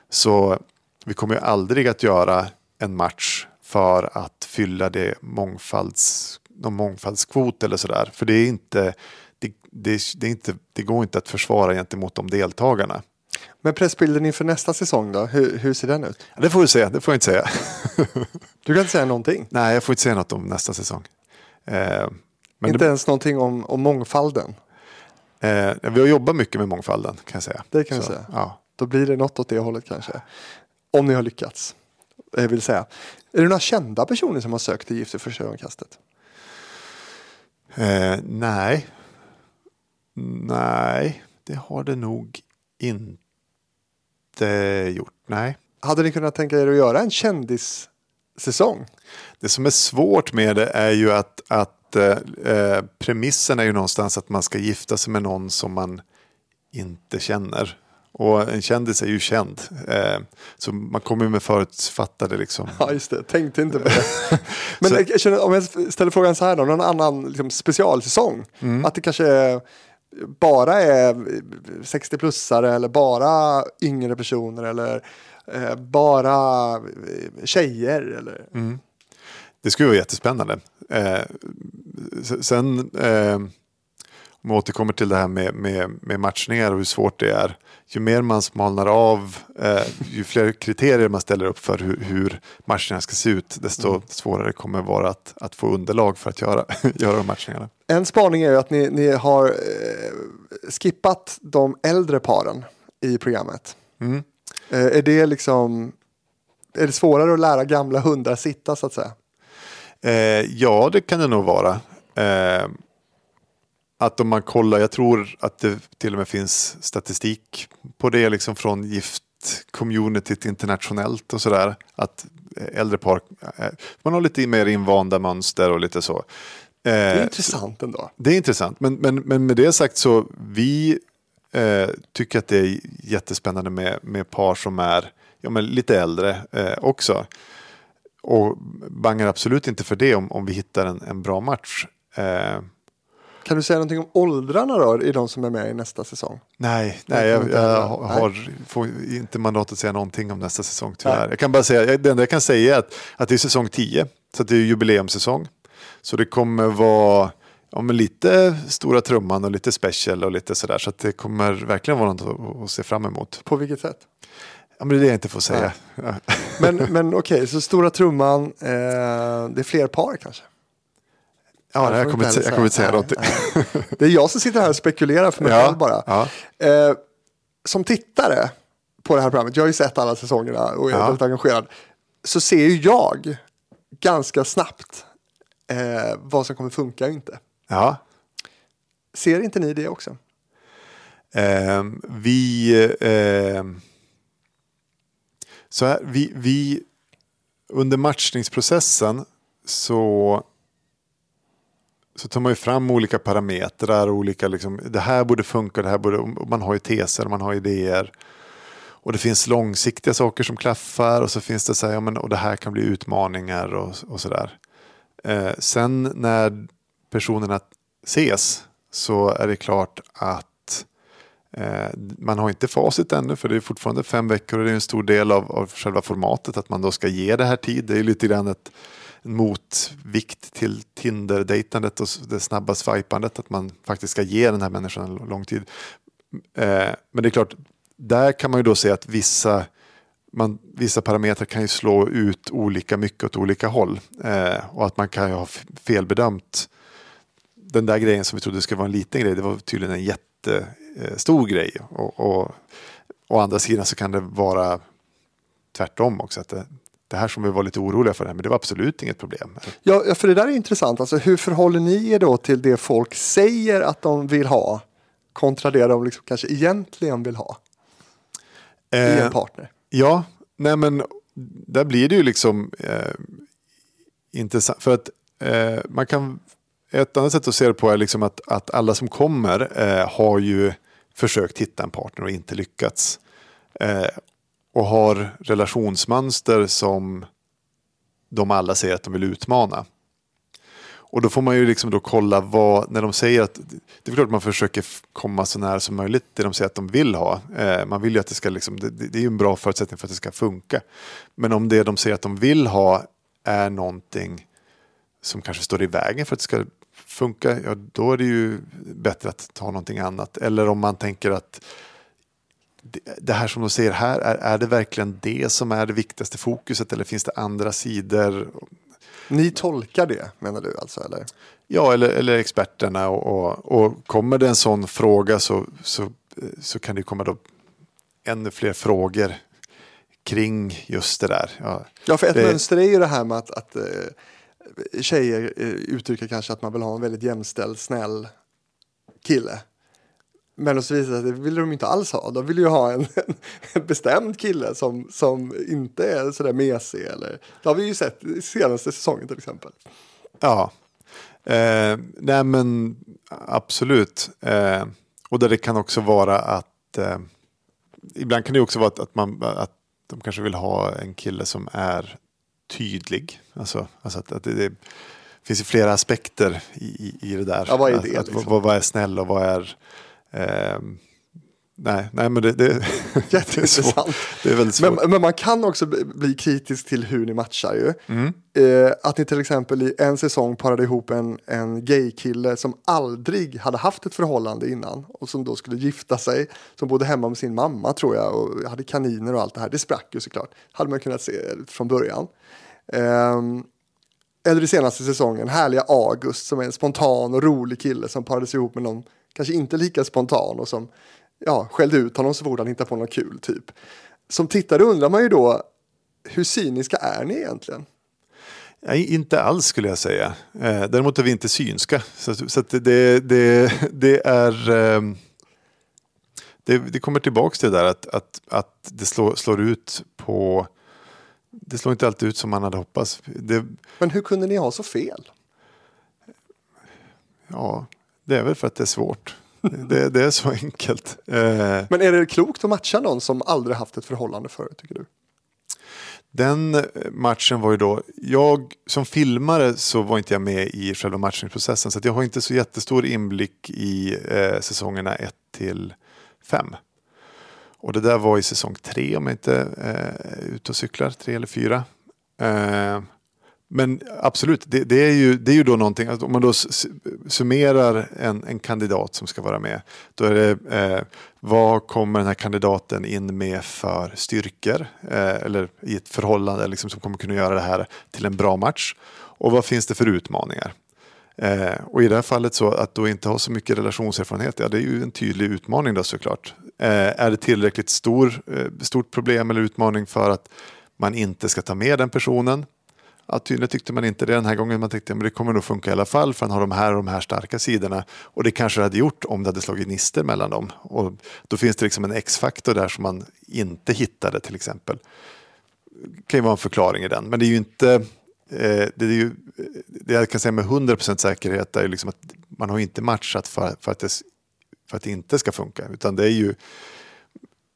så vi kommer ju aldrig att göra en match för att fylla det mångfalds, någon mångfaldskvot eller sådär. För det är inte, det, det, det, är inte, det går inte att försvara gentemot de deltagarna. Men pressbilden inför nästa säsong då? Hur, hur ser den ut? det får vi se, det får jag inte säga. du kan inte säga någonting? Nej, jag får inte säga något om nästa säsong. Eh, inte det, ens någonting om, om mångfalden? Eh, vi har jobbat mycket med mångfalden kan jag säga. Det kan vi säga. Ja. Då blir det något åt det hållet kanske. Om ni har lyckats. Jag vill säga. Är det några kända personer som har sökt till Gift i första ögonkastet? Eh, nej. Nej, det har det nog inte gjort. Nej. Hade ni kunnat tänka er att göra en kändissäsong? Det som är svårt med det är ju att, att eh, premissen är ju någonstans att man ska gifta sig med någon som man inte känner. Och en kändis är ju känd. Eh, så man kommer ju med förutfattade liksom. Ja, just det. Tänkte inte på det. Men Så- jag känner, om jag ställer frågan så här då, någon annan liksom, specialsäsong. Mm. Att det kanske bara är 60-plussare eller bara yngre personer eller eh, bara eh, tjejer. Eller... Mm. Det skulle vara jättespännande. Eh, sen eh, om jag återkommer till det här med, med, med matchningar och hur svårt det är. Ju mer man smalnar av, eh, ju fler kriterier man ställer upp för hur, hur matchningarna ska se ut, desto Mm. svårare kommer det vara att, att få underlag för att göra, göra de matchningarna. En spaning är ju att ni, ni har eh, skippat de äldre paren i programmet. Mm. Eh, är det liksom är det svårare att lära gamla hundar sitta så att säga? Eh, ja, det kan det nog vara. Eh, att om man kollar, jag tror att det till och med finns statistik på det liksom från gift-communityt internationellt och sådär. Att äldre par, eh, man har lite mer invanda mönster och lite så. Det är Eh, intressant ändå. det är intressant, men, men, men med det sagt så vi eh, tycker att det är jättespännande med, med par som är ja, men lite äldre eh, också. Och bangar absolut inte för det om, om vi hittar en, en bra match. Eh, Kan du säga någonting om åldrarna då i de som är med i nästa säsong? nej, nej, jag, jag har, får inte mandat att säga någonting om nästa säsong tyvärr. Nej. Jag kan bara säga, det enda jag kan säga är att, att det är säsong 10, så det är jubileumssäsong. Så det kommer vara ja, men lite stora trumman och lite special och lite sådär. Så det kommer verkligen vara något att, se fram emot. På vilket sätt? Ja, men det är det jag inte får säga. Ja. Men, men okej, så stora trumman, eh, det är fler par kanske? Ja, får jag kommer inte, jag kommer inte säga Nej, någonting. nej. Det är jag som sitter här och spekulerar för mig Ja, själv bara. ja. Eh, som tittare på det här programmet, jag har ju sett alla säsongerna och är Ja. väldigt engagerad, så ser ju jag ganska snabbt eh, vad som kommer funka och inte. Ja. Ser inte ni det också? Ehm, vi, ehm, så här, vi, vi under matchningsprocessen så, så tar man ju fram olika parametrar olika liksom, det här borde funka, det här borde, man har ju teser, man har idéer. Och det finns långsiktiga saker som klaffar och så finns det så här, ja, men, och det här kan bli utmaningar och, och sådär. Eh, sen när personerna ses så är det klart att eh, man har inte facit ännu för det är fortfarande fem veckor och det är en stor del av, av själva formatet att man då ska ge det här tid. Det är lite grann ett, motvikt till Tinder-dejtandet och det snabba swipandet att man faktiskt ska ge den här människan en lång tid. Eh, men det är klart, där kan man ju då se att vissa man, vissa parametrar kan ju slå ut olika mycket åt olika håll. Eh, och att man kan ju ha felbedömt den där grejen som vi trodde skulle vara en liten grej. Det var tydligen en jättestor eh, grej. Och, och å andra sidan så kan det vara tvärtom också. Att det, det här som vi var lite oroliga för, men det var absolut inget problem. Ja, för det där är intressant. Alltså, hur förhåller ni er då till det folk säger att de vill ha kontra det de liksom kanske egentligen vill ha i Eh, en partner? Ja, nej men där blir det ju liksom eh, intressant. För att eh, man kan, ett annat sätt att se det på är liksom att, att alla som kommer eh, har ju försökt hitta en partner och inte lyckats. Och har relationsmönster som de alla säger att de vill utmana. Och då får man ju liksom då kolla vad, när de säger att, det är klart att man försöker komma så nära som möjligt det de säger att de vill ha. Eh, man vill ju att det ska liksom, det, det är ju en bra förutsättning för att det ska funka. Men om det de säger att de vill ha är någonting som kanske står i vägen för att det ska funka, ja då är det ju bättre att ta någonting annat. Eller om man tänker att det- här som de säger här, är, är det verkligen det som är det viktigaste fokuset eller finns det andra sidor? Ni tolkar det menar du alltså? Eller? Ja, eller, eller experterna. Och, och, och kommer det en sån fråga så, så, så kan det komma då ännu fler frågor kring just det där. Ja, Ja, för ett Det- mönster är ju det här med att, att eh, tjejer eh, uttrycker kanske att man vill ha en väldigt jämställd, snäll kille. Men så visar det sig att det vill de inte alls ha. De vill ju ha en, en bestämd kille som, som inte är sådär mesig. Eller, det har vi ju sett i senaste säsongen till exempel. ja. Eh, nej men absolut. Eh, och där det kan också vara att eh, ibland kan det också vara att, att, man, att de kanske vill ha en kille som är tydlig. Alltså, alltså att, att det, det finns ju flera aspekter i, i, i det där. Ja, vad är det, att, liksom? vad, vad är snäll och vad är... Eh, nej, nej, men det, det, är Jätteintressant. det är väldigt svårt. Men, men man kan också bli- kritisk till hur ni matchar ju. Mm. Eh, att ni till exempel i en säsong parade ihop en, en gaykille som aldrig hade haft ett förhållande innan och som då skulle gifta sig, som bodde hemma med sin mamma tror jag och hade kaniner och allt det här. Det sprack ju såklart, hade man kunnat se från början. Ehm, eller i senaste säsongen, härliga August som är en spontan och rolig kille som parades ihop med någon kanske inte lika spontan och som ja, skällde ut honom så fort han hittade på något kul typ. Som tittare undrar man ju då, hur cyniska är ni egentligen? Nej, inte alls skulle jag säga. Eh, däremot är vi inte synska. Så, så det, det, det är... Eh, det, det kommer tillbaka till det där att, att, att det slår, slår ut på... Det slår inte alltid ut som man hade hoppats. Det, Men hur kunde ni ha så fel? ja, det är väl för att det är svårt. Det, det är så enkelt. Eh, Men är det klokt att matcha någon som aldrig haft ett förhållande förut tycker du? Den eh, matchen var ju då, jag som filmare så var inte jag med i själva matchningsprocessen så jag har inte så jättestor inblick i eh, säsongerna 1 till 5. Och det där var i säsong 3 om jag inte eh, är ute och cyklar, 3 eller 4. Eh, men absolut, det, det, är ju, det är ju då någonting, alltså om man då summerar en, en kandidat som ska vara med, då är det eh, vad kommer den här kandidaten in med för styrkor eh, eller i ett förhållande liksom, som kommer kunna göra det här till en bra match och vad finns det för utmaningar? Eh, och i det här fallet så att då inte ha så mycket relationserfarenhet, ja det är ju en tydlig utmaning då såklart. Eh, är det tillräckligt stor, eh, stort problem eller utmaning för att man inte ska ta med den personen? Ja, tydligen tyckte man inte det den här gången. Man tänkte att det kommer nog funka i alla fall för han har de här och de här starka sidorna. Och det kanske det hade gjort om det hade slagit nister mellan dem. Och då finns det liksom en X-faktor där som man inte hittade till exempel. Det kan ju vara en förklaring i den. Men det är ju inte, eh, det, är ju, det jag kan säga med 100% säkerhet är liksom att man har inte matchat för, för, att det, för att det inte ska funka. Utan det är ju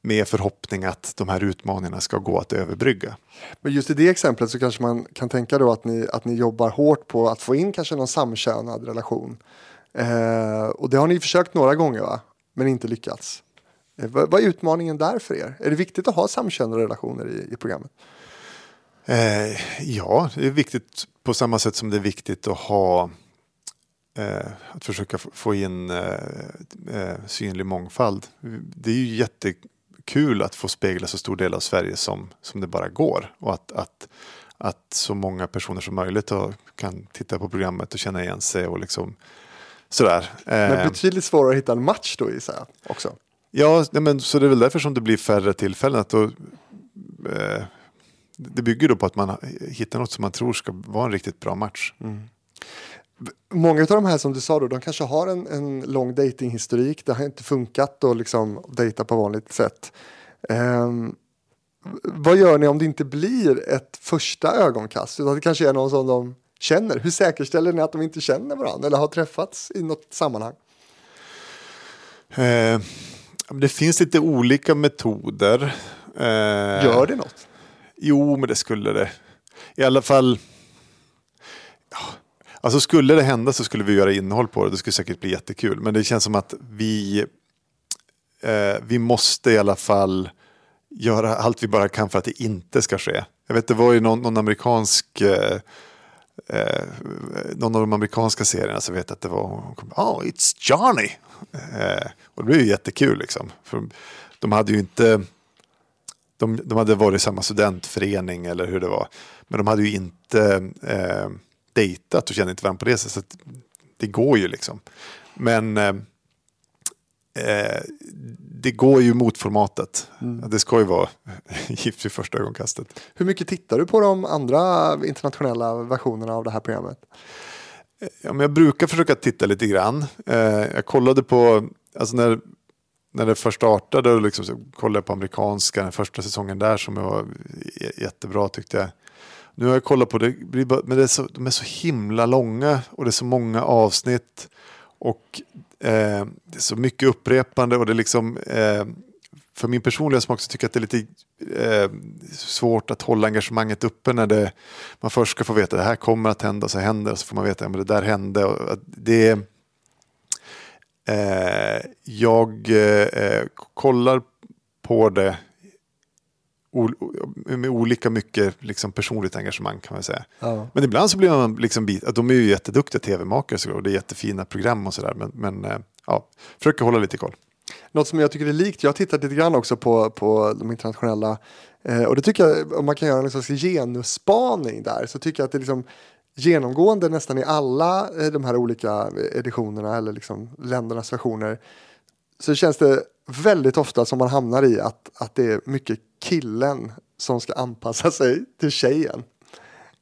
med förhoppning att de här utmaningarna ska gå att överbrygga. Men just i det exemplet så kanske man kan tänka då att ni, att ni jobbar hårt på att få in kanske någon samkönad relation. Eh, och det har ni försökt några gånger va? Men inte lyckats. Eh, vad, vad är utmaningen där för er? Är det viktigt att ha samkönade relationer i, i programmet? Eh, ja, det är viktigt på samma sätt som det är viktigt att ha eh, att försöka få in eh, eh, synlig mångfald. Det är ju jättekul att få spegla så stor del av Sverige som, som det bara går och att, att, att så många personer som möjligt kan titta på programmet och känna igen sig och liksom sådär. Men Eh, betydligt svårare att hitta en match då gissar jag också. Ja, men, så det är väl därför som det blir färre tillfällen. Att då, eh, det bygger då på att man hittar något som man tror ska vara en riktigt bra match. Många av de här som du sa då, de kanske har en, en lång datinghistorik. Det har inte funkat att liksom dejta på vanligt sätt. Ehm, vad gör ni om det inte blir ett första ögonkast? Utan det kanske är någon som de känner. Hur säkerställer ni att de inte känner varandra eller har träffats i något sammanhang? Eh, det finns lite olika metoder. Eh, Gör det något? Jo, men det skulle det. I alla fall. Ja, alltså skulle det hända så skulle vi göra innehåll på det. Det skulle säkert bli jättekul. Men det känns som att vi. Eh, vi måste i alla fall göra allt vi bara kan för att det inte ska ske. Jag vet det var ju någon, någon amerikansk. Eh, eh, någon av de amerikanska serierna så vet jag att det var. Oh, it's Johnny. Eh, och det blev ju jättekul liksom. För de hade ju inte de, de hade varit i samma studentförening eller hur det var. Men de hade ju inte eh, dejtat och kände inte varandra på det sättet. Det går ju liksom. Men eh, eh, det går ju mot formatet. Det ska ju vara gift vid första ögonkastet. Hur mycket tittar du på de andra internationella versionerna av det här programmet? Ja, men jag brukar försöka titta lite grann. Eh, jag kollade på, alltså när, när det först startade, och liksom, så kollade jag på amerikanska, den första säsongen där som var jättebra tyckte jag. Nu har jag kollat på det, men det är så, de är så himla långa och det är så många avsnitt. Och eh, det är så mycket upprepande och det är liksom eh, för min personliga smak så tycker jag att det är lite eh, svårt att hålla engagemanget uppe när det, man först ska få veta att det här kommer att hända och så händer och så får man veta att det där hände. Och att det, eh, jag eh, kollar på det med olika mycket liksom personligt engagemang kan man säga. Ja. Men ibland så blir man liksom bit, att de är ju jätteduktiga tv-makare och det är jättefina program och sådär. Men, men eh, ja, försöker hålla lite koll. Något som jag tycker är likt, jag har tittat lite grann också på, på de internationella eh, och det tycker jag, om man kan göra en slags genusspaning där så tycker jag att det är liksom genomgående nästan i alla eh, de här olika editionerna eller liksom ländernas versioner så känns det väldigt ofta som man hamnar i att, att det är mycket killen som ska anpassa sig till tjejen.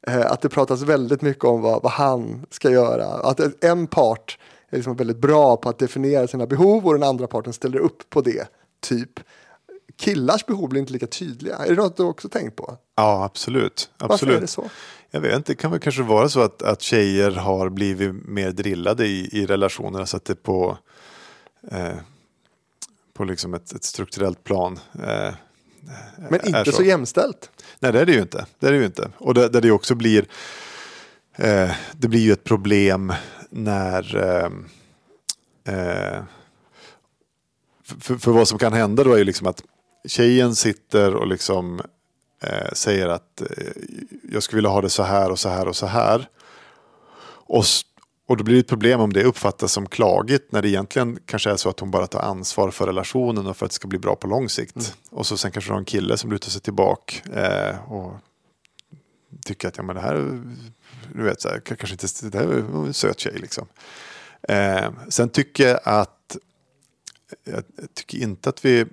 Eh, att det pratas väldigt mycket om vad, vad han ska göra. Att en part är liksom väldigt bra på att definiera sina behov och den andra parten ställer upp på det. Typ. Killars behov blir inte lika tydliga. Är det något du också tänkt på? Ja, absolut. absolut. Varför är det så? Jag vet inte, det kan väl kanske vara så att, att tjejer har blivit mer drillade i, i relationerna så att det på, eh, på liksom ett, ett strukturellt plan eh, Men inte så. så jämställt. Nej, det är det ju inte. Det är det ju inte. Och där, där det också blir eh, det blir ju ett problem när eh, eh, för, för, vad som kan hända då är ju liksom att tjejen sitter och liksom eh, säger att eh, jag skulle vilja ha det så här och så här och så här. Och, och då blir det ett problem om det uppfattas som klagigt när det egentligen kanske är så att hon bara tar ansvar för relationen och för att det ska bli bra på lång sikt. Mm. Och så sen kanske du har en kille som lutar sig tillbaka eh, och tycker att ja, men det här, du vet, så här, kanske inte, det här är en söt tjej liksom. Eh, sen tycker jag att, jag tycker inte att vi,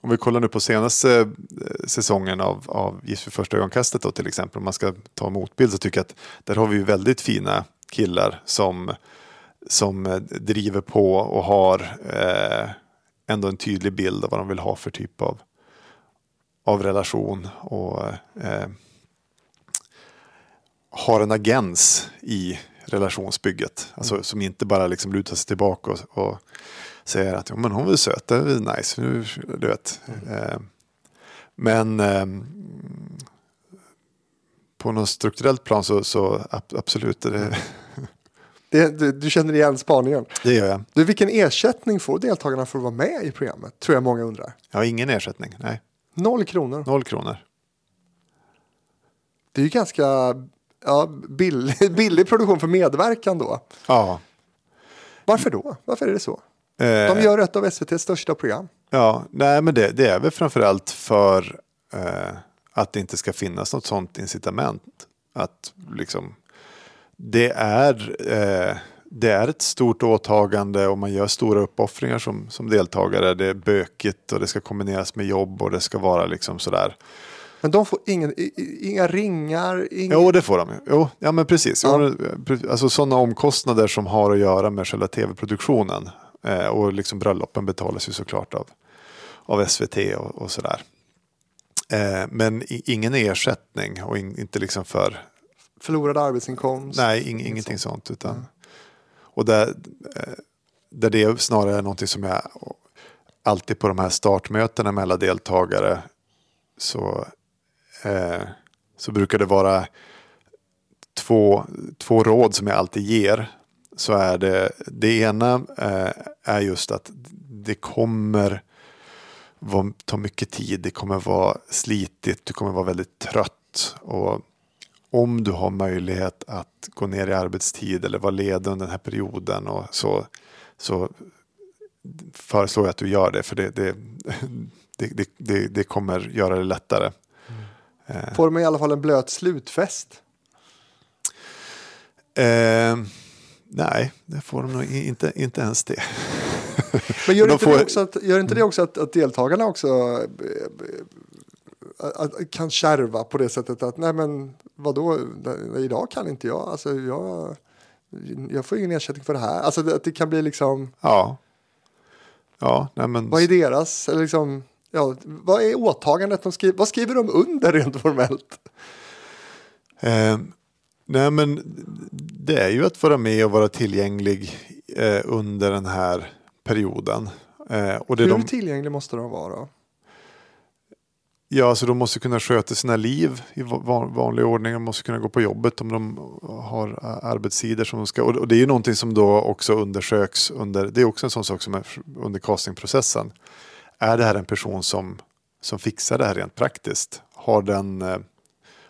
om vi kollar nu på senaste eh, säsongen av, av Gift för första ögonkastet då till exempel, om man ska ta motbild så tycker jag att där har vi väldigt fina killar som, som eh, driver på och har eh, ändå en tydlig bild av vad de vill ha för typ av, av relation och eh, har en agens i relationsbygget. Alltså, mm. Som inte bara liksom lutar sig tillbaka och, och säger att men hon är söt, det är nice. Du vet. Mm. Eh, men eh, på något strukturellt plan så, så absolut. Det, det, du, du, känner igen spaningen? Det gör jag. Du, vilken ersättning får deltagarna för att vara med i programmet? Tror jag många undrar. Jag har ingen ersättning, nej. Noll kronor? Noll kronor. Det är ju ganska ja, billig, billig produktion för medverkan då. Ja. Varför då? Varför är det så? Eh, De gör ett av SVTs största program. Ja, nej men det, det är väl framförallt för eh, att det inte ska finnas något sånt incitament. Att liksom, det är, eh, det är ett stort åtagande och man gör stora uppoffringar som, som deltagare. Det är bökigt och det ska kombineras med jobb och det ska vara liksom sådär. Men de får ingen, inga ringar? Ingen... Jo, det får de. Jo, ja, men precis. Ja. Alltså sådana omkostnader som har att göra med själva tv-produktionen. Eh, och liksom bröllopen betalas ju såklart av, av SVT och, och sådär. Eh, men ingen ersättning och in, inte liksom för... Förlorad arbetsinkomst? Nej, ing, ingenting sånt. sånt utan, mm. Och där, eh, där det snarare är någonting som jag alltid på de här startmötena med alla deltagare så eh, så brukar det vara två, två råd som jag alltid ger. Så är det, det ena eh, är just att det kommer ta mycket tid, det kommer vara slitigt, du kommer vara väldigt trött. Och om du har möjlighet att gå ner i arbetstid eller vara ledig under den här perioden och så, så föreslår jag att du gör det för det, det, det, det, det kommer göra det lättare. Eh. Får de i alla fall en blöt slutfest? Eh, nej, det får de nog inte, inte ens det. Men gör, inte, får... det också att, gör inte det också att, att deltagarna också äh, kan kärva på det sättet att nej men vadå, idag kan inte jag, alltså jag, jag får ingen ersättning för det här. Alltså att det kan bli liksom. Ja. Ja, nej men. Vad är deras, eller liksom. Ja, vad är åtagandet de skriver? Vad skriver de under rent formellt? Eh, nej men det är ju att vara med och vara tillgänglig eh, under den här perioden. Eh, och det Hur de, tillgänglig måste de vara då? ja, så de måste kunna sköta sina liv i va- vanlig ordning. De måste kunna gå på jobbet om de har a- arbetstider som de ska. Och det är ju någonting som då också undersöks under, det är också en sån sak som är under castingprocessen. Är det här en person som, som fixar det här rent praktiskt? Har den, eh,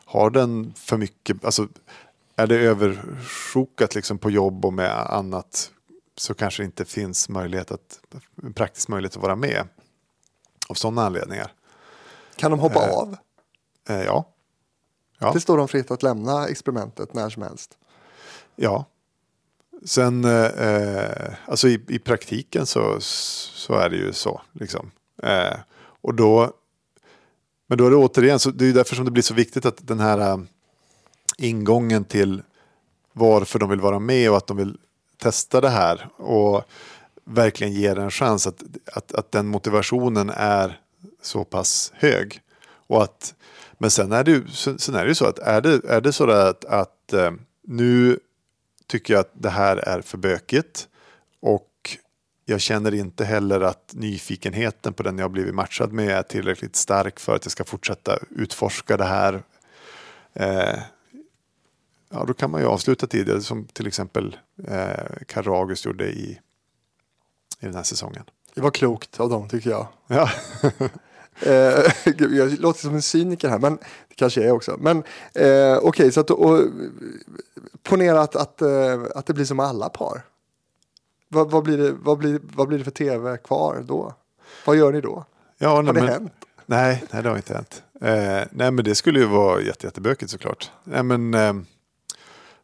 har den för mycket, alltså är det översjokat liksom på jobb och med annat så kanske det inte finns möjlighet att, praktisk möjlighet att vara med. Av sådana anledningar. Kan de hoppa Eh, av? Eh, ja. Ja. Det står de fritt att lämna experimentet när som helst. Ja. Sen, eh, eh, alltså i, i praktiken så, så är det ju så. Liksom. Eh, och då, men då är det återigen, så det är därför som det blir så viktigt att den här eh, ingången till varför de vill vara med och att de vill testa det här och verkligen ge det en chans att, att, att den motivationen är så pass hög. Och att, men sen är det ju sen är det ju så att är det, är det så att, att eh, nu tycker jag att det här är för bökigt och jag känner inte heller att nyfikenheten på den jag blivit matchad med är tillräckligt stark för att jag ska fortsätta utforska det här. Eh, ja, då kan man ju avsluta tidigare som till exempel eh, Karagus gjorde i, i den här säsongen. Det var klokt av dem tycker jag. Ja, Eh, gud, jag låter som en cyniker här, men det kanske jag är också. Men eh, okej, så att och, ponera att, att, eh, att det blir som alla par. Vad, vad, blir det, vad, blir, vad blir det för tv kvar då? Vad gör ni då? ja Har nej, det men, hänt? Nej, nej, det har inte hänt. Eh, nej, men det skulle ju vara jätte, jättebökigt såklart. Nej, men, eh,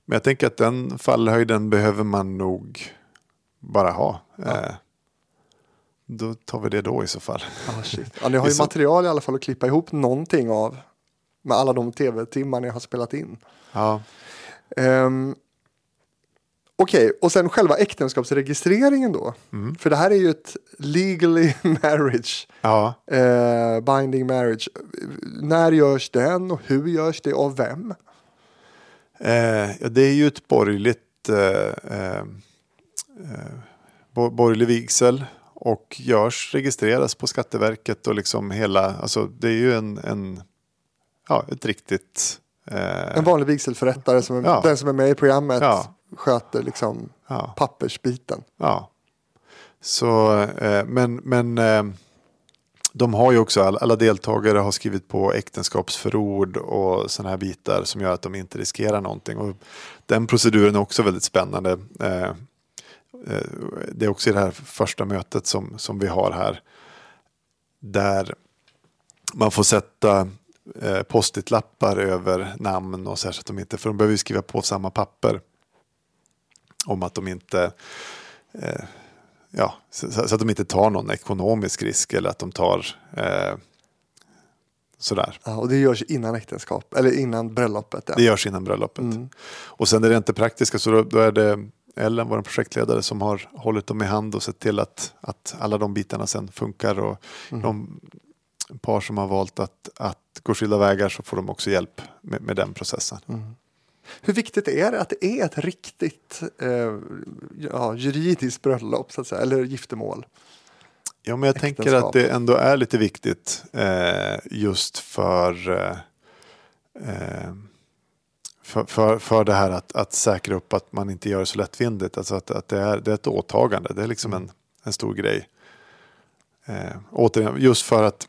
men jag tänker att den fallhöjden behöver man nog bara ha. Eh, då tar vi det då i så fall. Ah, shit. Ja, ni har ju material i alla fall att klippa ihop någonting av. Med alla de tv-timmar ni har spelat in. Ja, Um, Okej, och sen själva äktenskapsregistreringen då. Mm. För det här är ju ett legally marriage. ja. Eh, binding marriage. När görs den och hur görs det av vem? Eh, ja, det är ju ett borgerligt eh, eh, bo- borgerlig vigsel och görs, registreras på Skatteverket och liksom hela, alltså det är ju en, en ja, ett riktigt eh, En vanlig vigselförrättare, som är, Ja. den som är med i programmet, Ja. sköter liksom ja, pappersbiten. ja. Så, eh, men, men eh, de har ju också, alla deltagare har skrivit på äktenskapsförord och sådana här bitar som gör att de inte riskerar någonting. Och den proceduren är också väldigt spännande. Eh, eh, det är också i det här första mötet som, som vi har här. Där man får sätta postitlappar post-it-lappar över namn och så, så att de inte, för de behöver ju skriva på samma papper. Om att de inte ja, så, så att de inte tar någon ekonomisk risk eller att de tar eh, sådär. Ja, och det görs innan äktenskap, eller innan bröllopet. Ja. Det görs innan bröllopet. Mm. Och sen är det inte praktiska så då, då är det Ellen, vår projektledare, som har hållit dem i hand och sett till att, att alla de bitarna sen funkar. Och Mm. de par som har valt att, att gå skilda vägar så får de också hjälp med, med den processen. Mm. Hur viktigt är det att det är ett riktigt eh, ja, juridiskt bröllop, så att säga, eller giftermål? Ja, men jag tänker Äktenskap. att det ändå är lite viktigt eh, just för, eh, eh, för, för, för det här att, att säkra upp att man inte gör det så lättvindigt. Alltså att, att det, är, det är ett åtagande, det är liksom en, en stor grej. Eh, återigen, just för att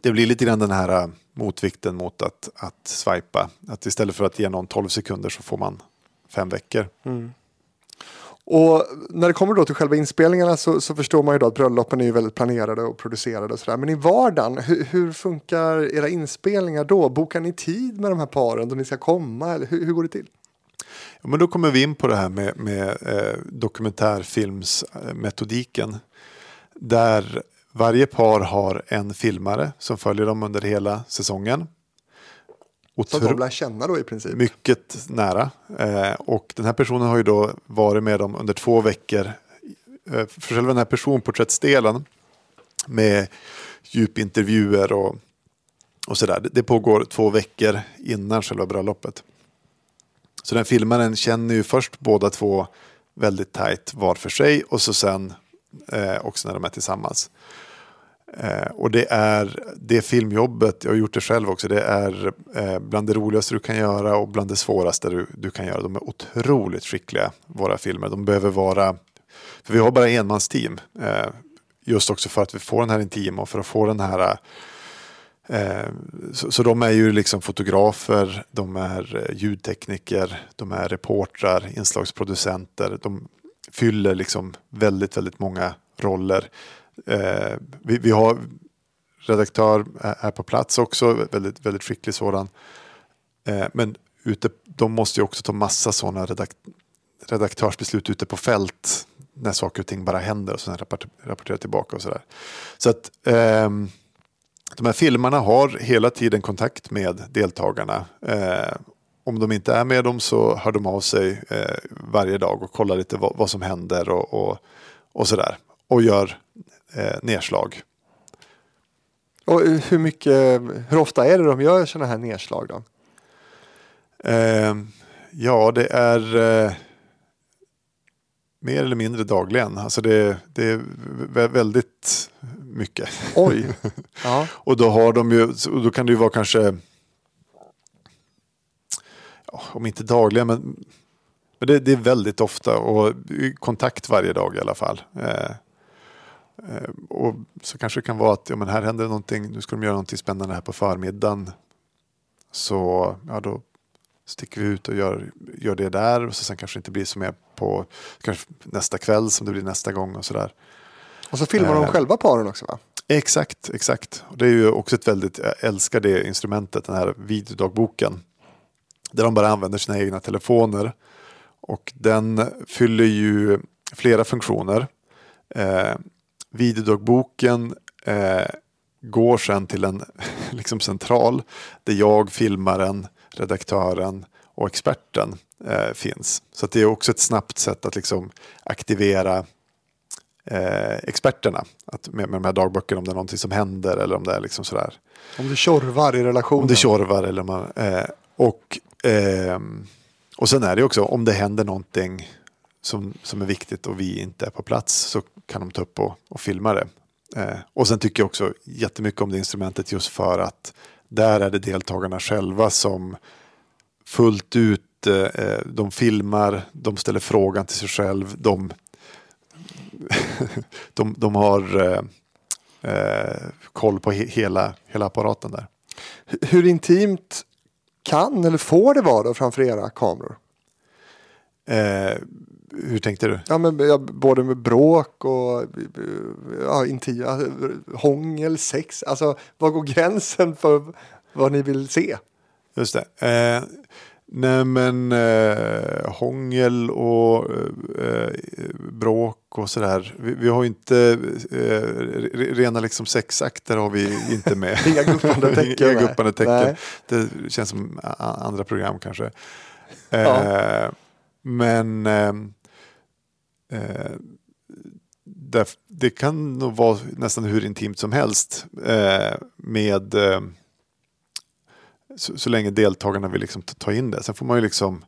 det blir lite grann den här eh, motvikten mot att, att swipa. Att istället för att ge någon 12 sekunder så får man fem veckor. Och när det kommer då till själva inspelningarna så, så förstår man ju att bröllopen är väldigt planerade och producerade och sådär. Men i vardagen, hur, hur funkar era inspelningar då? Bokar ni tid med de här paren då ni ska komma? Eller hur, hur går det till? Ja, men då kommer vi in på det här med, med eh, dokumentärfilmsmetodiken. Där varje par har en filmare som följer dem under hela säsongen. Så att de Otro- lär känna då i princip. mycket nära. Eh, och den här personen har ju då varit med dem under två veckor. Eh, för själva den här personporträttsdelen med djupintervjuer och, och sådär. Det, det pågår två veckor innan själva bröllopet. Så den filmaren känner ju först båda två väldigt tajt var för sig och så sen eh, också när de är tillsammans. Eh, och det är det filmjobbet, jag har gjort det själv också, det är eh, bland det roligaste du kan göra och bland det svåraste du, du kan göra. De är otroligt skickliga, våra filmer. De behöver vara, för vi har bara enmansteam. Eh, just också för att vi får den här intima och för att få den här eh, så, så, de är ju liksom fotografer, de är eh, ljudtekniker, de är reportrar, inslagsproducenter. De fyller liksom väldigt, väldigt många roller. Eh, vi, vi, har redaktör här på plats också, väldigt, väldigt skicklig sådan. Eh, men ute, de måste ju också ta massa sådana redakt, redaktörsbeslut ute på fält när saker och ting bara händer och sen rapportera tillbaka och sådär. Så att eh, de här filmarna har hela tiden kontakt med deltagarna. Eh, om de inte är med dem så hör de av sig eh, varje dag och kollar lite vad, vad som händer och, och, och sådär. Och gör eh, nedslag. Och hur, mycket, hur ofta är det de gör sådana här nedslag då? Eh, ja, det är eh, mer eller mindre dagligen. Alltså det, det är väldigt mycket. Oj! Ja. och då har de ju, och då kan det ju vara kanske, om inte dagligen, men, men det, det, är väldigt ofta och kontakt varje dag i alla fall. Eh, Eh, och så kanske det kan vara att ja, men här händer någonting, nu ska de göra någonting spännande här på förmiddagen. Så ja, då sticker vi ut och gör, gör det där och så sen kanske det inte blir som är på kanske nästa kväll som det blir nästa gång och sådär. Och så filmar de eh, själva paren också va? Exakt, exakt. Och det är ju också ett väldigt, jag älskar det instrumentet, den här videodagboken. Där de bara använder sina egna telefoner. Och den fyller ju flera funktioner. Eh, videodagboken eh, går sen till en liksom central där jag, filmaren, redaktören och experten eh, finns. Så det är också ett snabbt sätt att liksom aktivera eh, experterna att med, med de här dagböckerna om det är någonting som händer eller om det är liksom sådär. Om det tjorvar i relationen. Om det tjorvar eller man, eh, och, eh, och sen är det också om det händer någonting som, som är viktigt och vi inte är på plats så kan de ta upp och, och filma det. Eh, och sen tycker jag också jättemycket om det instrumentet just för att där är det deltagarna själva som fullt ut eh, de filmar, de ställer frågan till sig själv, de, de, de har eh, eh, koll på he hela, hela apparaten där. Hur intimt kan eller får det vara då framför era kameror? Eh, hur tänkte du? Ja, men, ja, både med bråk och ja, intima, hångel, sex. Alltså, var går gränsen för vad ni vill se? Just det. Eh, nej men eh, hångel och eh, bråk och sådär. Vi, vi har inte eh, rena liksom sexakter har vi inte med. Inga guppande tecken. Inga guppande tecken. Det känns som andra program kanske. Ja. Eh, men ehm, Eh, det, det, kan nog vara nästan hur intimt som helst eh, med eh, så, så, länge deltagarna vill liksom ta in det. Sen får man ju liksom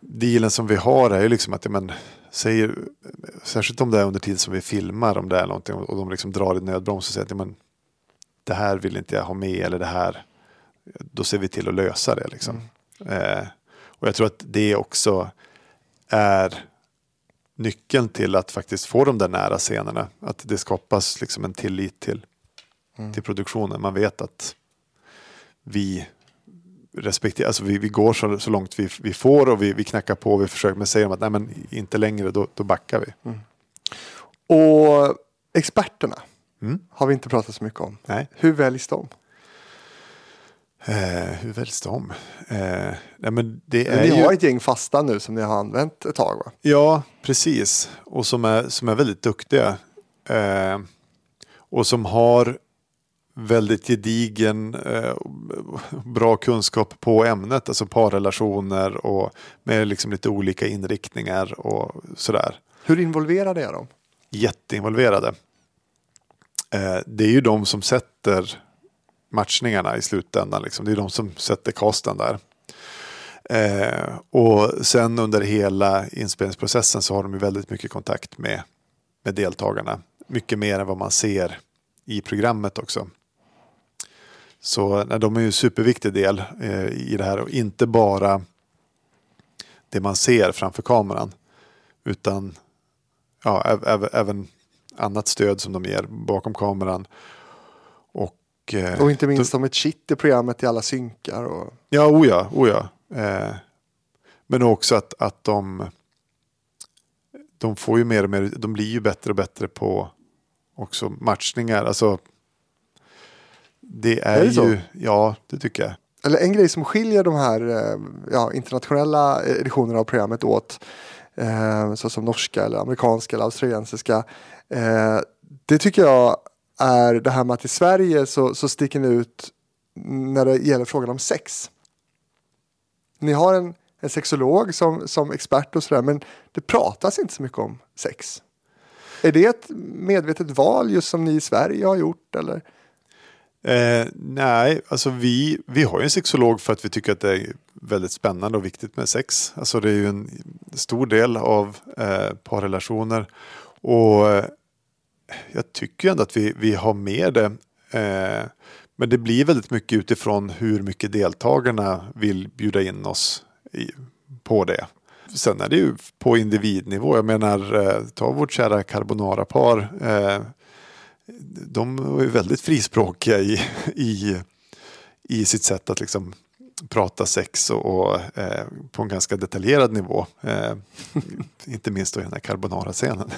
dealen som vi har är ju liksom att men, säger, särskilt om det är under tid som vi filmar om det är någonting och de liksom drar i nödbroms och säger att men, det här vill inte jag ha med eller det här då ser vi till att lösa det. Liksom. Mm. Eh, och jag tror att det också är nyckeln till att faktiskt få de där nära scenerna. Att det skapas liksom en tillit till, mm. till produktionen. Man vet att vi respekterar, alltså vi, vi går så, så långt vi, vi får och vi, vi knackar på och vi försöker. Men säger de att nej men inte längre, då, då backar vi. Mm. Och experterna mm. har vi inte pratat så mycket om. Nej. Hur väljs de? Eh, hur väljs de? Eh, nej men det är ni ju... har ett gäng fasta nu som ni har använt ett tag va? Ja, precis. Och som är, som är väldigt duktiga. Eh, och som har väldigt gedigen, eh, bra kunskap på ämnet, alltså parrelationer och med liksom lite olika inriktningar och sådär. Hur involverade är de? Jätteinvolverade. Eh, det är ju de som sätter matchningarna i slutändan. Liksom. Det är de som sätter casten där. Eh, och sen under hela inspelningsprocessen så har de ju väldigt mycket kontakt med, med deltagarna. Mycket mer än vad man ser i programmet också. Så nej, de är ju en superviktig del eh, i det här och inte bara det man ser framför kameran. Utan ja, äv- även annat stöd som de ger bakom kameran. Och, eh, Och inte minst om ett shit i programmet i alla synkar. Och... Ja, o ja. Eh, men också att, att de, de får ju mer och mer, de blir ju bättre och bättre på också matchningar. Alltså, det är, Är det så? ju, ja det tycker jag. Eller en grej som skiljer de här eh, ja, internationella editionerna av programmet åt, eh, såsom norska eller amerikanska eller australiensiska, eh, det tycker jag är det här med att i Sverige så, så sticker ni ut när det gäller frågan om sex. Ni har en, en sexolog som, som expert och sådär, men det pratas inte så mycket om sex. Är det ett medvetet val just som ni i Sverige har gjort? Eller? Eh, nej, alltså vi, vi har ju en sexolog för att vi tycker att det är väldigt spännande och viktigt med sex. Alltså det är ju en stor del av eh, parrelationer. Och eh, jag tycker ändå att vi, vi har med det. Eh, men det blir väldigt mycket utifrån hur mycket deltagarna vill bjuda in oss i, på det. Sen är det ju på individnivå. Jag menar, eh, ta vårt kära carbonara-par. Eh, de var ju väldigt frispråkiga i, i, i sitt sätt att liksom prata sex och, och eh, på en ganska detaljerad nivå. Eh, inte minst då i den här carbonara-scenen.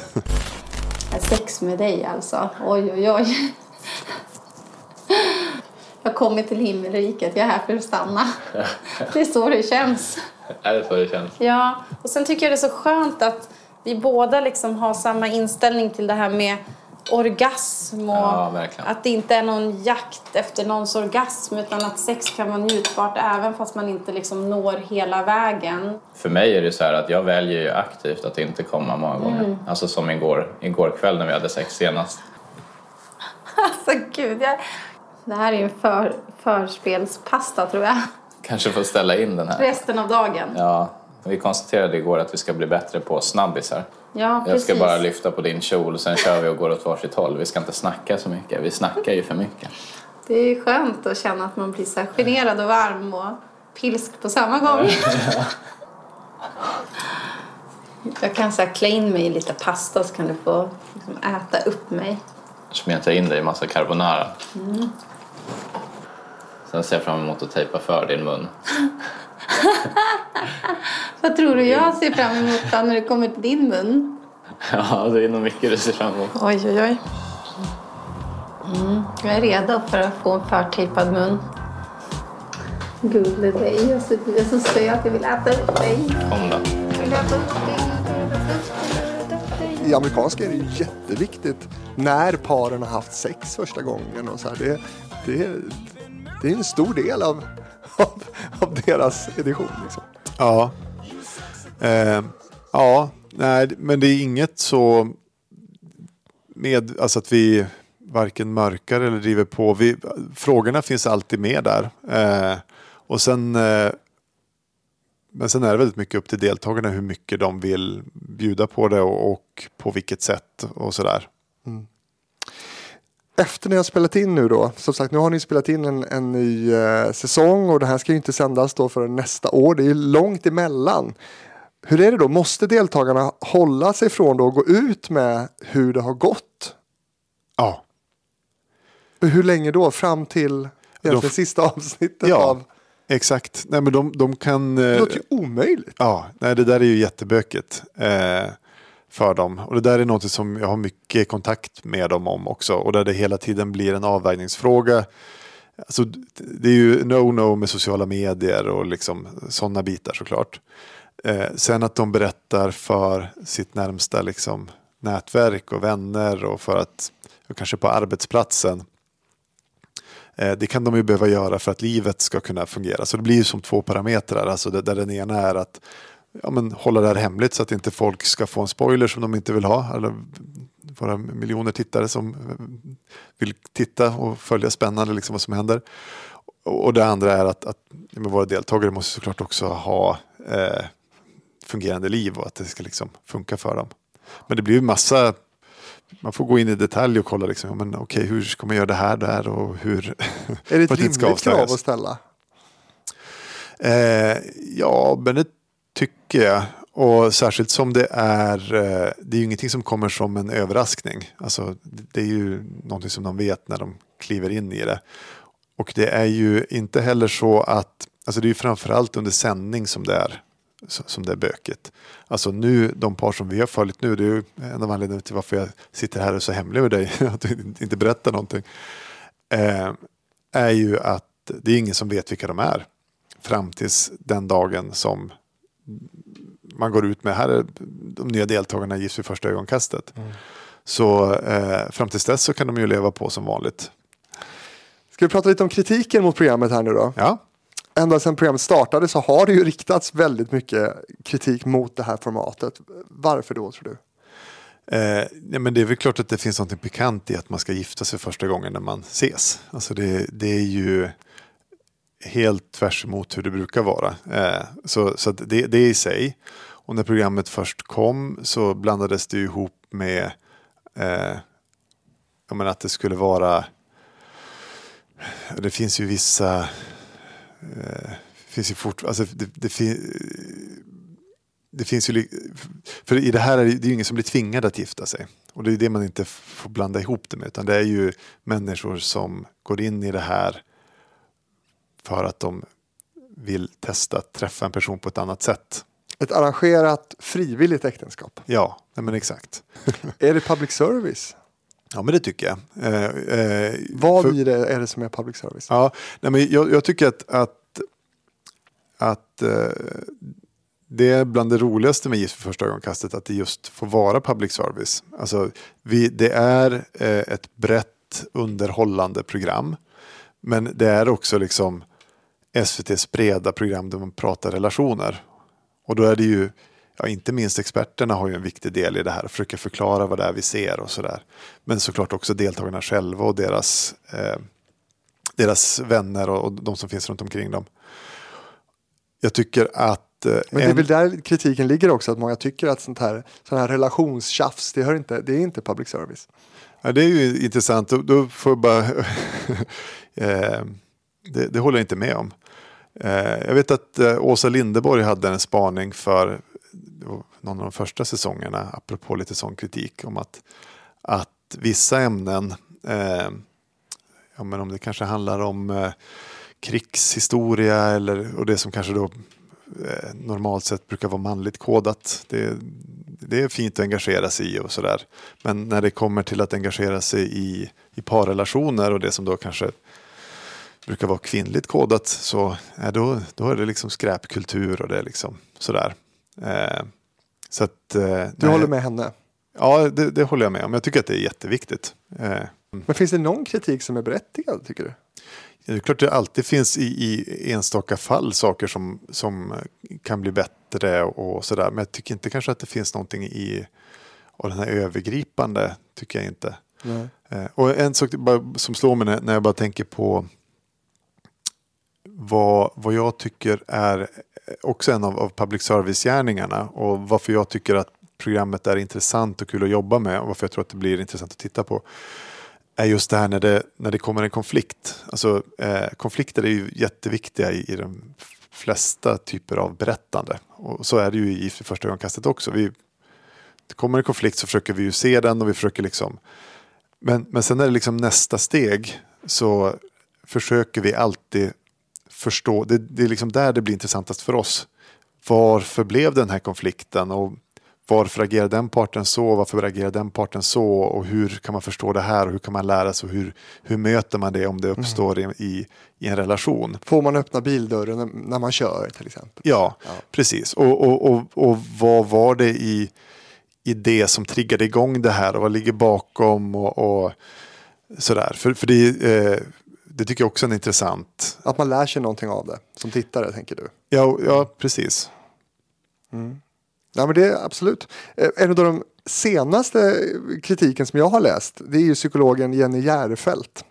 Sex med dig alltså. Oj, oj, oj. Jag har kommit till himmelriket. Jag är här för att stanna. Det är så det känns. Är det så det känns? Ja, och sen tycker jag det är så skönt att vi båda liksom har samma inställning till det här med orgasm och Ja, att det inte är någon jakt efter någons orgasm utan att sex kan vara njutbart även fast man inte liksom når hela vägen. För mig är det så här att jag väljer ju aktivt att inte komma många gånger. Alltså som igår, igår kväll när vi hade sex senast. Alltså gud, jag... det här är ju en för, förspelspasta tror jag. Kanske får ställa in den här. Resten av dagen. Ja, vi konstaterade igår att vi ska bli bättre på snabbisar. Ja, Jag ska bara lyfta på din kjol, sen kör vi och går åt varsitt håll. Vi ska inte snacka så mycket. Vi snackar ju för mycket. Det är ju skönt att känna att man blir så generad och varm och pilsk på samma gång. Jag kan så klä in mig i lite pasta så kan du få liksom äta upp mig. Smeta in dig i massa carbonara. Sen ser jag fram emot att tejpa för din mun. Vad tror du jag ser fram emot då när det kommer till din mun? Ja, det är nog mycket du ser fram emot. Oj, oj, oj. Mm, jag är redo för att få en förtejpad mun. Gulle dig, jag är så, jag är så söt. Jag vill äta upp dig. Kom då. Jag vill äta upp dig. I amerikanska är det ju jätteviktigt när paren har haft sex första gången. Och så här. Det, det, det är en stor del av, av, av deras edition. Liksom. Ja. Eh, ja, nej, men det är inget så med alltså att vi varken mörkar eller driver på. Vi, frågorna finns alltid med där. Eh, och sen eh, men sen är det väldigt mycket upp till deltagarna hur mycket de vill bjuda på det och, och på vilket sätt och sådär. Efter ni har spelat in nu då, som sagt nu har ni spelat in en, en ny eh, säsong och det här ska ju inte sändas då förrän nästa år. Det är ju långt emellan. Hur är det då? Måste deltagarna hålla sig från då och gå ut med hur det har gått? Ja, Hur länge då? Fram till egentligen sista avsnittet ja av... exakt. Nej, men de, de kan... Det eh, låter ju omöjligt. Ja, nej, det där är ju jättebökigt eh, för dem. Och det där är något som jag har mycket kontakt med dem om också. Och där det hela tiden blir en avvägningsfråga. Alltså, det är ju no-no med sociala medier och liksom sådana bitar såklart. Eh, sen att de berättar för sitt närmsta liksom, nätverk och vänner och för att och kanske på arbetsplatsen. Eh, Det kan de ju behöva göra för att livet ska kunna fungera. Så det blir ju som två parametrar. Alltså där där den ena är att ja, men hålla det här hemligt så att inte folk ska få en spoiler som de inte vill ha. Eller våra miljoner tittare som vill titta och följa spännande liksom vad som händer. Och det andra är att, att våra deltagare måste såklart också ha eh, fungerande liv och att det ska liksom funka för dem. Men det blir ju massa man får gå in i detalj och kolla liksom, men okej, hur ska man göra det här där och hur... Är det ett rimligt krav att ställa? Eh, ja, men det tycker jag. Och särskilt som det är, eh, det är ju ingenting som kommer som en överraskning. Alltså, det är ju någonting som de vet när de kliver in i det. Och det är ju inte heller så att, alltså det är ju framförallt under sändning som det är, som det är bökigt. Alltså nu, de par som vi har följt nu, det är ju en av anledningarna till varför jag sitter här och är så hemlig med dig, att du inte berättar någonting. Eh, är ju att det är ingen som vet vilka de är fram tills den dagen som man går ut med, här är de nya deltagarna gifts vid första ögonkastet. Så eh, fram tills dess så kan de ju leva på som vanligt. Ska vi prata lite om kritiken mot programmet här nu då? Ja, Ända sedan programmet startade så har det ju riktats väldigt mycket kritik mot det här formatet. Varför då tror du? eh, ja men det är väl klart att det finns något pikant i att man ska gifta sig första gången när man ses. Alltså det, det är ju helt tvärs emot hur det brukar vara. Eh, så så att det, det är i sig. Och när programmet först kom så blandades det ihop med eh, jag menar att det skulle vara det finns ju vissa eh, finns ju fort, alltså det, det, fin, det finns ju för i det här är det, det är ju ingen som blir tvingad att gifta sig och det är det man inte får blanda ihop det med utan det är ju människor som går in i det här för att de vill testa att träffa en person på ett annat sätt. Ett arrangerat frivilligt äktenskap. Ja, nej men exakt. Är det public service? Ja men det tycker jag. Eh, eh, Vad för- i det är det som är public service? Ja, nej, men jag, jag tycker att, att, att eh, det är bland det roligaste med Gift för första ögonkastet att det just får vara public service. Alltså, vi, det är eh, ett brett underhållande program. Men det är också liksom SVTs breda program där man pratar relationer. Och då är det ju, ja, inte minst experterna har ju en viktig del i det här och försöker förklara vad det är vi ser och sådär. Men såklart också deltagarna själva och deras eh, deras vänner och, och de som finns runt omkring dem. Jag tycker att... eh, Men det är väl där kritiken ligger också, att många tycker att sånt här, sån här relationstjafs, det, hör inte, det är inte public service. Ja, det är ju intressant. Då, då får jag bara... eh, det, det håller jag inte med om. Eh, jag vet att eh, Åsa Lindeborg hade en spaning för någon av de första säsongerna, apropå lite sån kritik, om att, att vissa ämnen, eh, ja, men om det kanske handlar om eh, krigshistoria eller, och det som kanske då eh, normalt sett brukar vara manligt kodat. Det, det är fint att engagera sig i och sådär. Men när det kommer till att engagera sig i, i parrelationer och det som då kanske brukar vara kvinnligt kodat så ja, då, då är det liksom skräpkultur och det är liksom sådär. Eh, så att, eh, Du håller med henne. Ja, det, det håller jag med om. Jag tycker att det är jätteviktigt. Eh, Men finns det någon kritik som är berättigad tycker du? Det är klart det alltid finns i, i enstaka fall saker som, som kan bli bättre och sådär. Men jag tycker inte kanske att det finns någonting i och den här övergripande tycker jag inte. Eh, och en sak som slår mig när jag bara tänker på vad, vad jag tycker är också en av, av public service-gärningarna och varför jag tycker att programmet är intressant och kul att jobba med och varför jag tror att det blir intressant att titta på är just det här när det, när det kommer en konflikt. Alltså, eh, konflikter är ju jätteviktiga i, i de flesta typer av berättande. Och så är det ju i första ögonkastet också. Vi, det kommer en konflikt så försöker vi ju se den och vi försöker liksom men, men sen är det liksom nästa steg så försöker vi alltid förstå, det, det är liksom där det blir intressantast för oss. Varför blev den här konflikten och varför agerar den parten så, varför agerar den parten så och hur kan man förstå det här och hur kan man lära sig och hur, hur möter man det om det uppstår i, i, i en relation. Får man öppna bildörren när- man kör till exempel? Ja, precis. Och, och, och, och vad var det i, i det som triggade igång det här och vad ligger bakom och, och sådär. För, för det, eh, det tycker jag också är intressant. Att man lär sig någonting av det som tittare tänker du? Ja, ja precis. Ja men det är absolut. Eh, En av de senaste kritiken som jag har läst det är ju psykologen Jenny Järfelt.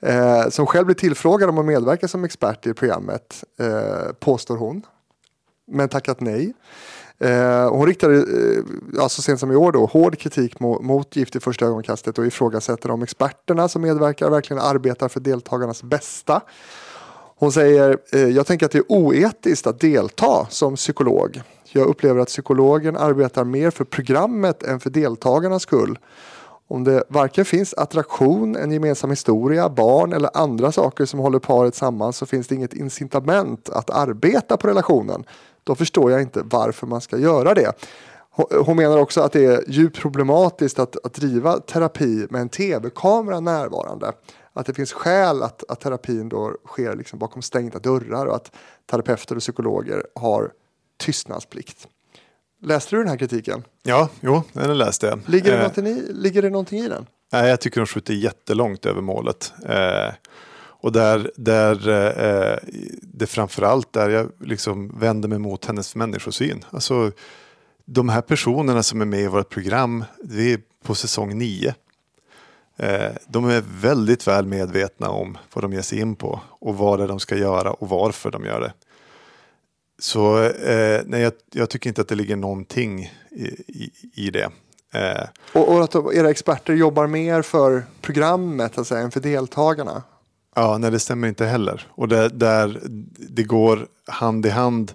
Eh, som själv blir tillfrågad om att medverka som expert i programmet, eh, påstår hon. Men tackat nej. Eh, hon riktade eh, alltså så sent som i år då, hård kritik mot, mot Gift i första ögonkastet och ifrågasätter om experterna som medverkar verkligen arbetar för deltagarnas bästa. Hon säger, eh, jag tänker att det är oetiskt att delta som psykolog. Jag upplever att psykologen arbetar mer för programmet än för deltagarnas skull. Om det varken finns attraktion, en gemensam historia, barn eller andra saker som håller paret samman så finns det inget incitament att arbeta på relationen. Då förstår jag inte varför man ska göra det. Hon menar också att det är djupt problematiskt att, att driva terapi med en tv-kamera närvarande. Att det finns skäl att, att terapin då sker liksom bakom stängda dörrar och att terapeuter och psykologer har tystnadsplikt. Läste du den här kritiken? Ja, jo, den läste jag. Ligger det, eh, i, ligger det någonting i den? Nej, jag tycker de skjuter jättelångt över målet. Eh, och där, där eh, eh, det framförallt där jag liksom vänder mig mot hennes människosyn. Alltså, de här personerna som är med i vårt program, det är på säsong nio. Eh, de är väldigt väl medvetna om vad de ger sig in på och vad det är de ska göra och varför de gör det. Så eh, nej, jag, jag, tycker inte att det ligger någonting i, i, i det. Eh. Och, och, att era experter jobbar mer för programmet alltså, än för deltagarna? Ja, nej det stämmer inte heller. Och där, där det går hand i hand.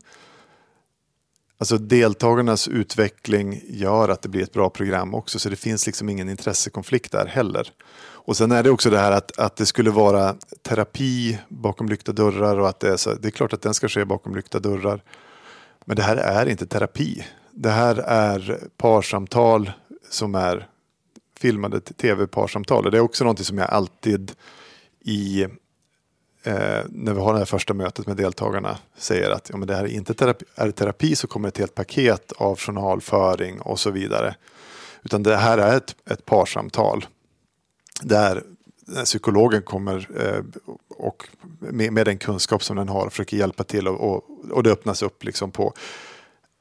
Alltså deltagarnas utveckling gör att det blir ett bra program också. Så det finns liksom ingen intressekonflikt där heller. Och sen är det också det här att, att det skulle vara terapi bakom lyckta dörrar och att det är så. Det är klart att den ska ske bakom lyckta dörrar. Men det här är inte terapi. Det här är parsamtal som är filmade tv-parsamtal. Och det är också någonting som jag alltid i eh, när vi har det här första mötet med deltagarna säger att ja, men det här är inte terapi, är det terapi så kommer ett helt paket av journalföring och så vidare. Utan det här är ett, ett parsamtal där psykologen kommer eh, och med, med, den kunskap som den har försöker hjälpa till och, och, och det öppnas upp liksom på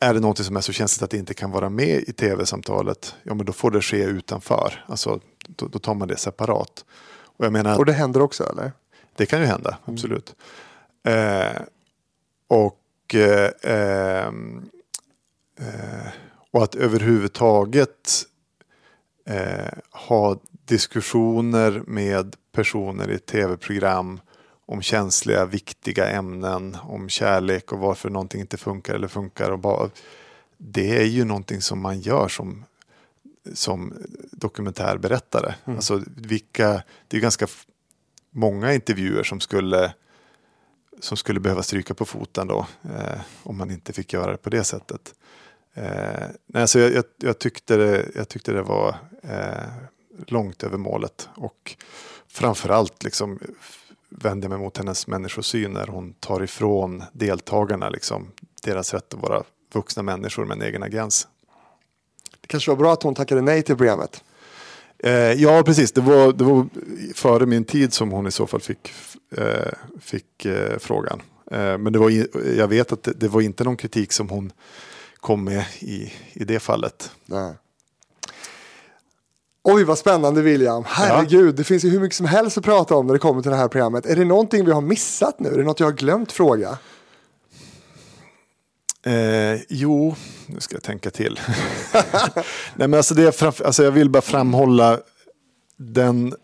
är det något som är så känsligt att det inte kan vara med i tv-samtalet, ja men då får det ske utanför. Alltså, då, då tar man det separat. Och, jag menar, och det händer också eller? Det kan ju hända, mm. absolut. Eh, och, eh, ehm, eh, och att överhuvudtaget eh, ha diskussioner med personer i tv-program om känsliga, viktiga ämnen, om kärlek och varför någonting inte funkar eller funkar. Och bara, det är ju någonting som man gör som, som dokumentärberättare. Mm. Alltså, vilka, det är ganska många intervjuer som skulle, som skulle behöva stryka på foten då, eh, om man inte fick göra det på det sättet. Eh, nej, alltså jag, jag, jag, tyckte det, jag tyckte det var eh, långt över målet. Och framförallt liksom vänder mig mot hennes människosyn när hon tar ifrån deltagarna liksom, deras rätt att vara vuxna människor med en egen agens. Det kanske var bra att hon tackade nej till programmet. Eh, ja, precis. Det var, det var före min tid som hon i så fall fick, eh, fick eh, frågan. Eh, men det var, jag vet att det, det, var inte någon kritik som hon kom med i, i det fallet. Nej. Oj vad spännande William, herregud, ja. det finns ju hur mycket som helst att prata om när det kommer till det här programmet. Är det någonting vi har missat nu? Är det något jag har glömt fråga? Eh, jo, nu ska jag tänka till. Nej, men alltså det framför, alltså jag vill bara framhålla den,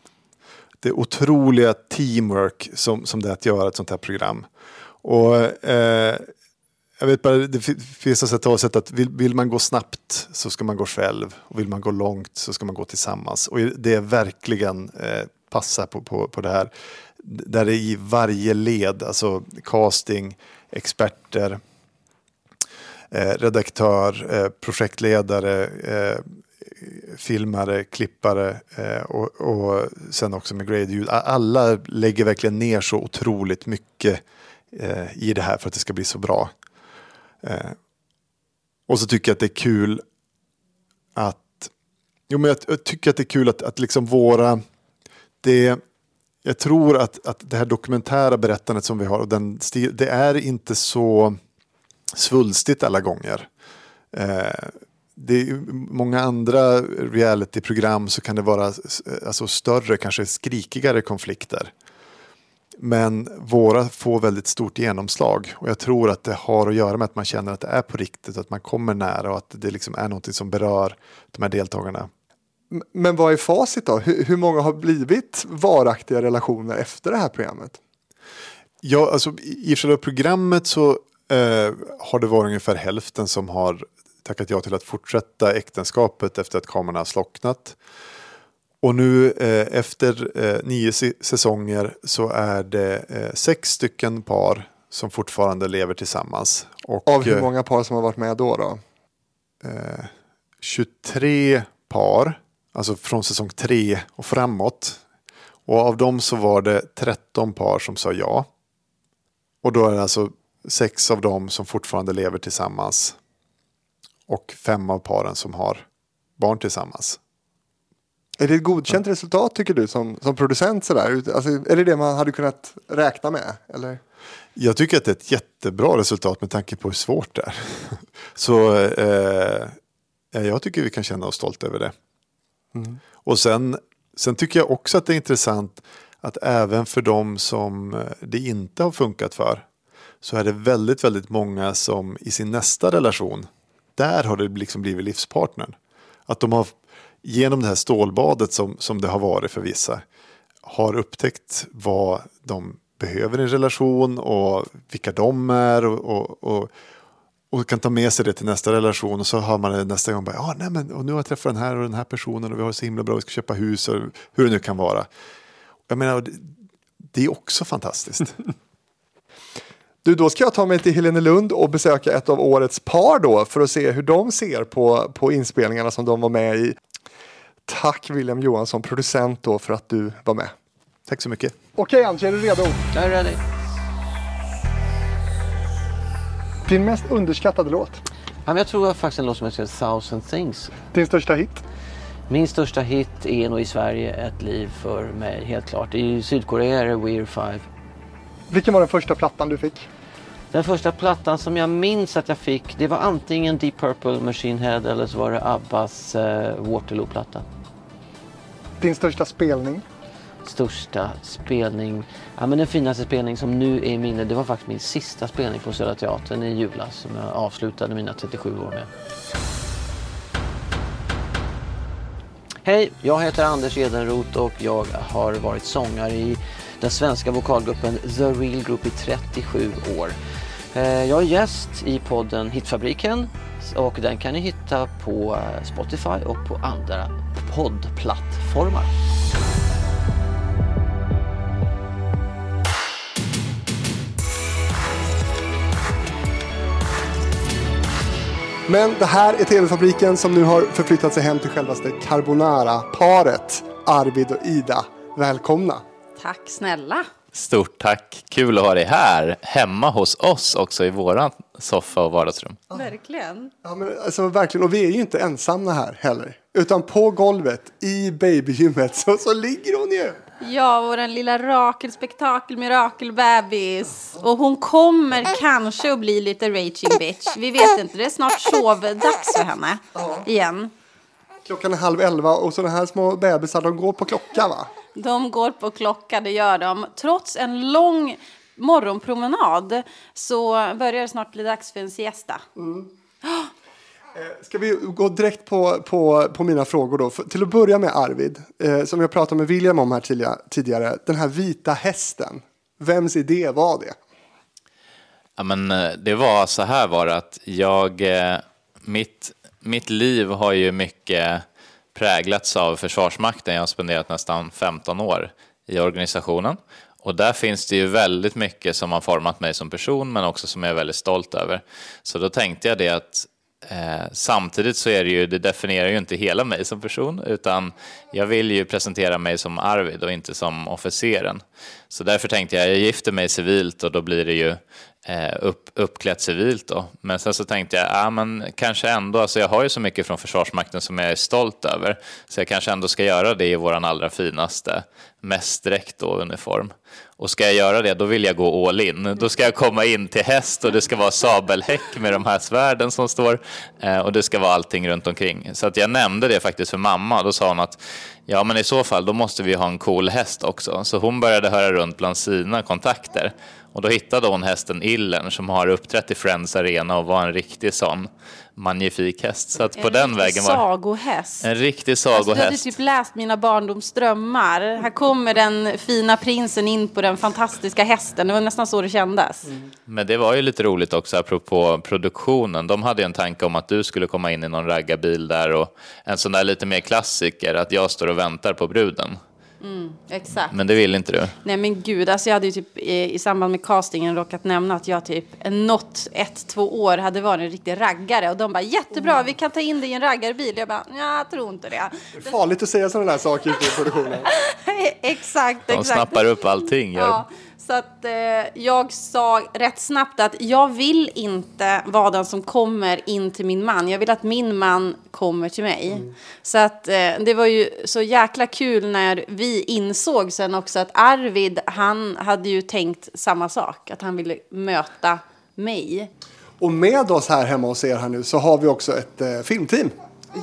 det otroliga teamwork som, som det är att göra ett sånt här program. Och eh, jag vet bara, det finns ett sätt att vill, vill, man gå snabbt så ska man gå själv. Och vill man gå långt så ska man gå tillsammans. Och det är verkligen eh, passar på, på, på det här. Där det i varje led, alltså casting, experter, Eh, redaktör, eh, projektledare, eh, filmare, klippare eh, och, och sen också med grade Alla lägger verkligen ner så otroligt mycket eh, i det här för att det ska bli så bra. Eh, och så tycker jag att det är kul att Jo, men jag, jag tycker att det är kul att, att liksom våra... Det, jag tror att, att det här dokumentära berättandet som vi har, och den stil, det är inte så svulstigt alla gånger. Eh, det är många andra realityprogram så kan det vara alltså, större, kanske skrikigare konflikter. Men våra får väldigt stort genomslag och jag tror att det har att göra med att man känner att det är på riktigt, att man kommer nära och att det liksom är något som berör de här deltagarna. Men vad är facit då? Hur, många har blivit varaktiga relationer efter det här programmet? Ja, alltså i själva programmet så eh, har det varit ungefär hälften som har tackat ja till att fortsätta äktenskapet efter att kameran har slocknat. Och nu eh, efter eh, nio säsonger så är det eh, sex stycken par som fortfarande lever tillsammans. Och, Av hur eh, många par som har varit med då? då? 23 par, alltså från säsong 3 och framåt. Och av dem så var det 13 par som sa ja. Och då är det alltså sex av dem som fortfarande lever tillsammans. Och fem av paren som har barn tillsammans. Är det ett godkänt resultat tycker du som, som producent? Sådär? Alltså, är det det man hade kunnat räkna med? Eller? Jag tycker att det är ett jättebra resultat med tanke på hur svårt det är. Så eh, jag tycker vi kan känna oss stolta över det. Och sen, sen tycker jag också att det är intressant att även för de som eh, det inte har funkat för så är det väldigt, väldigt många som i sin nästa relation, där har det liksom blivit livspartnern. Att de har genom det här stålbadet som, som det har varit för vissa har upptäckt vad de behöver i en relation och vilka de är och, och, och, och kan ta med sig det till nästa relation och så har man det nästa gång bara, ah, nej, men, och nu har jag träffat den här och den här personen och vi har det så himla bra, vi ska köpa hus och hur det nu kan vara. Jag menar, det, det är också fantastiskt. Du, då ska jag ta mig till Helenelund och besöka ett av årets par då för att se hur de ser på, på inspelningarna som de var med i. Tack William Johansson, producent då, för att du var med. Tack så mycket. Okej Angie, är du redo? Jag är ready. Din mest underskattade låt? Jag tror faktiskt en låt som heter Thousand Things. Din största hit? Min största hit är nog i Sverige Ett liv för mig, helt klart. I Sydkorea är det We're Five. Vilken var den första plattan du fick? Den första plattan som jag minns att jag fick, det var antingen Deep Purple, Machine Head eller så var det Abbas eh, Waterloo-platta. Din största spelning? Största spelning, ja men den finaste spelning som nu är i minne, det var faktiskt min sista spelning på Södra Teatern i julas som jag avslutade mina 37 år med. Hej, jag heter Anders Edenroth och jag har varit sångare i den svenska vokalgruppen The Real Group i 37 år. Eh, jag är gäst i podden Hitfabriken och den kan ni hitta på eh, Spotify och på andra poddplattformar. Men det här är TV-fabriken som nu har förflyttat sig hem till självaste Carbonara-paret Arvid och Ida. Välkomna! Tack snälla. Stort tack! Kul att ha dig här, hemma hos oss också i våran soffa och vardagsrum. Verkligen. Ja, men alltså, verkligen. Och vi är ju inte ensamma här heller. Utan på golvet i babygymmet så, så ligger hon ju. Ja, vår lilla rakelspektakel mirakelbebis. Och hon kommer kanske att bli lite raging bitch. Vi vet inte, det är snart sovdags för henne igen. Klockan är halv elva och sådana här små bebisar de går på klocka va? De går på klocka, det gör de. Trots en lång morgonpromenad så börjar det snart bli dags för en siesta. Ska vi gå direkt på, på, på mina frågor då? För, till att börja med Arvid, eh, som jag pratade med William om här tidigare, tidigare. Den här vita hästen. Vems idé var det? Ja, men eh, det var så här var det att jag, eh, mitt, mitt liv har ju mycket präglats av Försvarsmakten. Jag har spenderat nästan 15 år i organisationen. Och där finns det ju väldigt mycket som har format mig som person men också som jag är väldigt stolt över. Så då tänkte jag det att Eh, samtidigt så är det ju, det definierar ju inte hela mig som person utan jag vill ju presentera mig som Arvid och inte som officeren. Så därför tänkte jag, jag gifter mig civilt och då blir det ju Eh, upp, uppklätt civilt då. Men sen så tänkte jag, ja men kanske ändå, alltså jag har ju så mycket från Försvarsmakten som jag är stolt över. Så jag kanske ändå ska göra det i våran allra finaste, mest dräkt och uniform. Och ska jag göra det, då vill jag gå all in. Då ska jag komma in till häst och det ska vara sabelhäck med de här svärden som står. Eh, och det ska vara allting runt omkring. Så att jag nämnde det faktiskt för mamma. och Då sa hon att ja, men i så fall, då måste vi ha en cool häst också. Så hon började höra runt bland sina kontakter. Och då hittade hon hästen Illern som har uppträtt i Friends Arena och var en riktig sån magnifik häst. Så att på En den vägen var Sagohäst. en riktig Alltså, du hade sagohäst. typ läst mina barndomsdrömmar. Här kommer den fina prinsen in på den fantastiska hästen. Det var nästan så det kändes. Men det var ju lite roligt också apropå produktionen. De hade ju en tanke om att du skulle komma in i någon raggarbil där och en sån där lite mer klassiker, att jag står och väntar på bruden. Exakt. Men det vill inte du. Nej men gud, alltså jag hade ju typ i, i samband med castingen råkat nämna att jag typ något ett, två år hade varit en riktig raggare och de bara jättebra, vi kan ta in dig i en raggarbil. Jag bara, "Nja, jag tror inte det. Det är farligt att säga sådana där saker i produktionen. exakt, De exakt. snappar upp allting. Ja, så att eh, jag sa rätt snabbt att jag vill inte vara den som kommer in till min man. Jag vill att min man kommer till mig. Så att eh, det var ju så jäkla kul när vi insåg sen också att Arvid, han hade ju tänkt samma sak. Att han ville möta mig. Och med oss här hemma hos er här nu så har vi också ett eh, filmteam.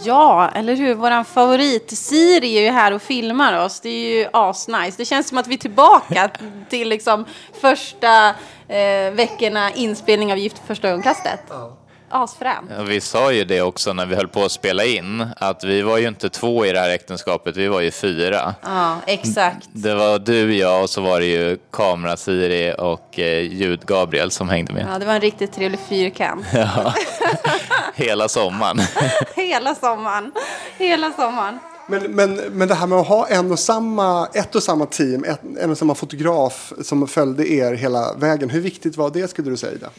Ja, eller hur? Våran favorit Siri är ju här och filmar oss. Det är ju asnice. Det känns som att vi är tillbaka till liksom första eh, veckorna inspelning av Gift första ögonkastet. Asfränt. Ja, vi sa ju det också när vi höll på att spela in, att vi var ju inte två i det här äktenskapet, vi var ju fyra. Ja, exakt. Det var du, jag och så var det ju kamera-Siri och eh, ljud-Gabriel som hängde med. Ja, det var en riktigt trevlig fyrkant. Hela sommaren. Hela sommaren. Hela sommaren. Men, men, men det här med att ha en och samma, ett och samma team, ett, en och samma fotograf som följde er hela vägen. Hur viktigt var det skulle du säga? Ida?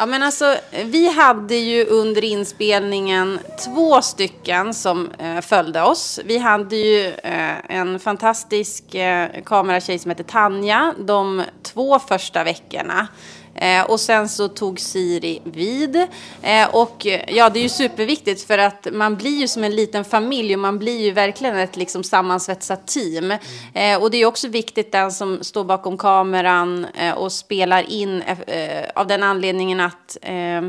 Ja, men alltså, vi hade ju under inspelningen två stycken som eh, följde oss. Vi hade ju eh, en fantastisk eh, kameratjej som heter Tanja de två första veckorna. Eh, och sen så tog Siri vid. Eh, och eh, ja, det är ju superviktigt för att man blir ju som en liten familj och man blir ju verkligen ett liksom sammansvetsat team. Eh, och det är också viktigt den som står bakom kameran eh, och spelar in eh, av den anledningen att eh,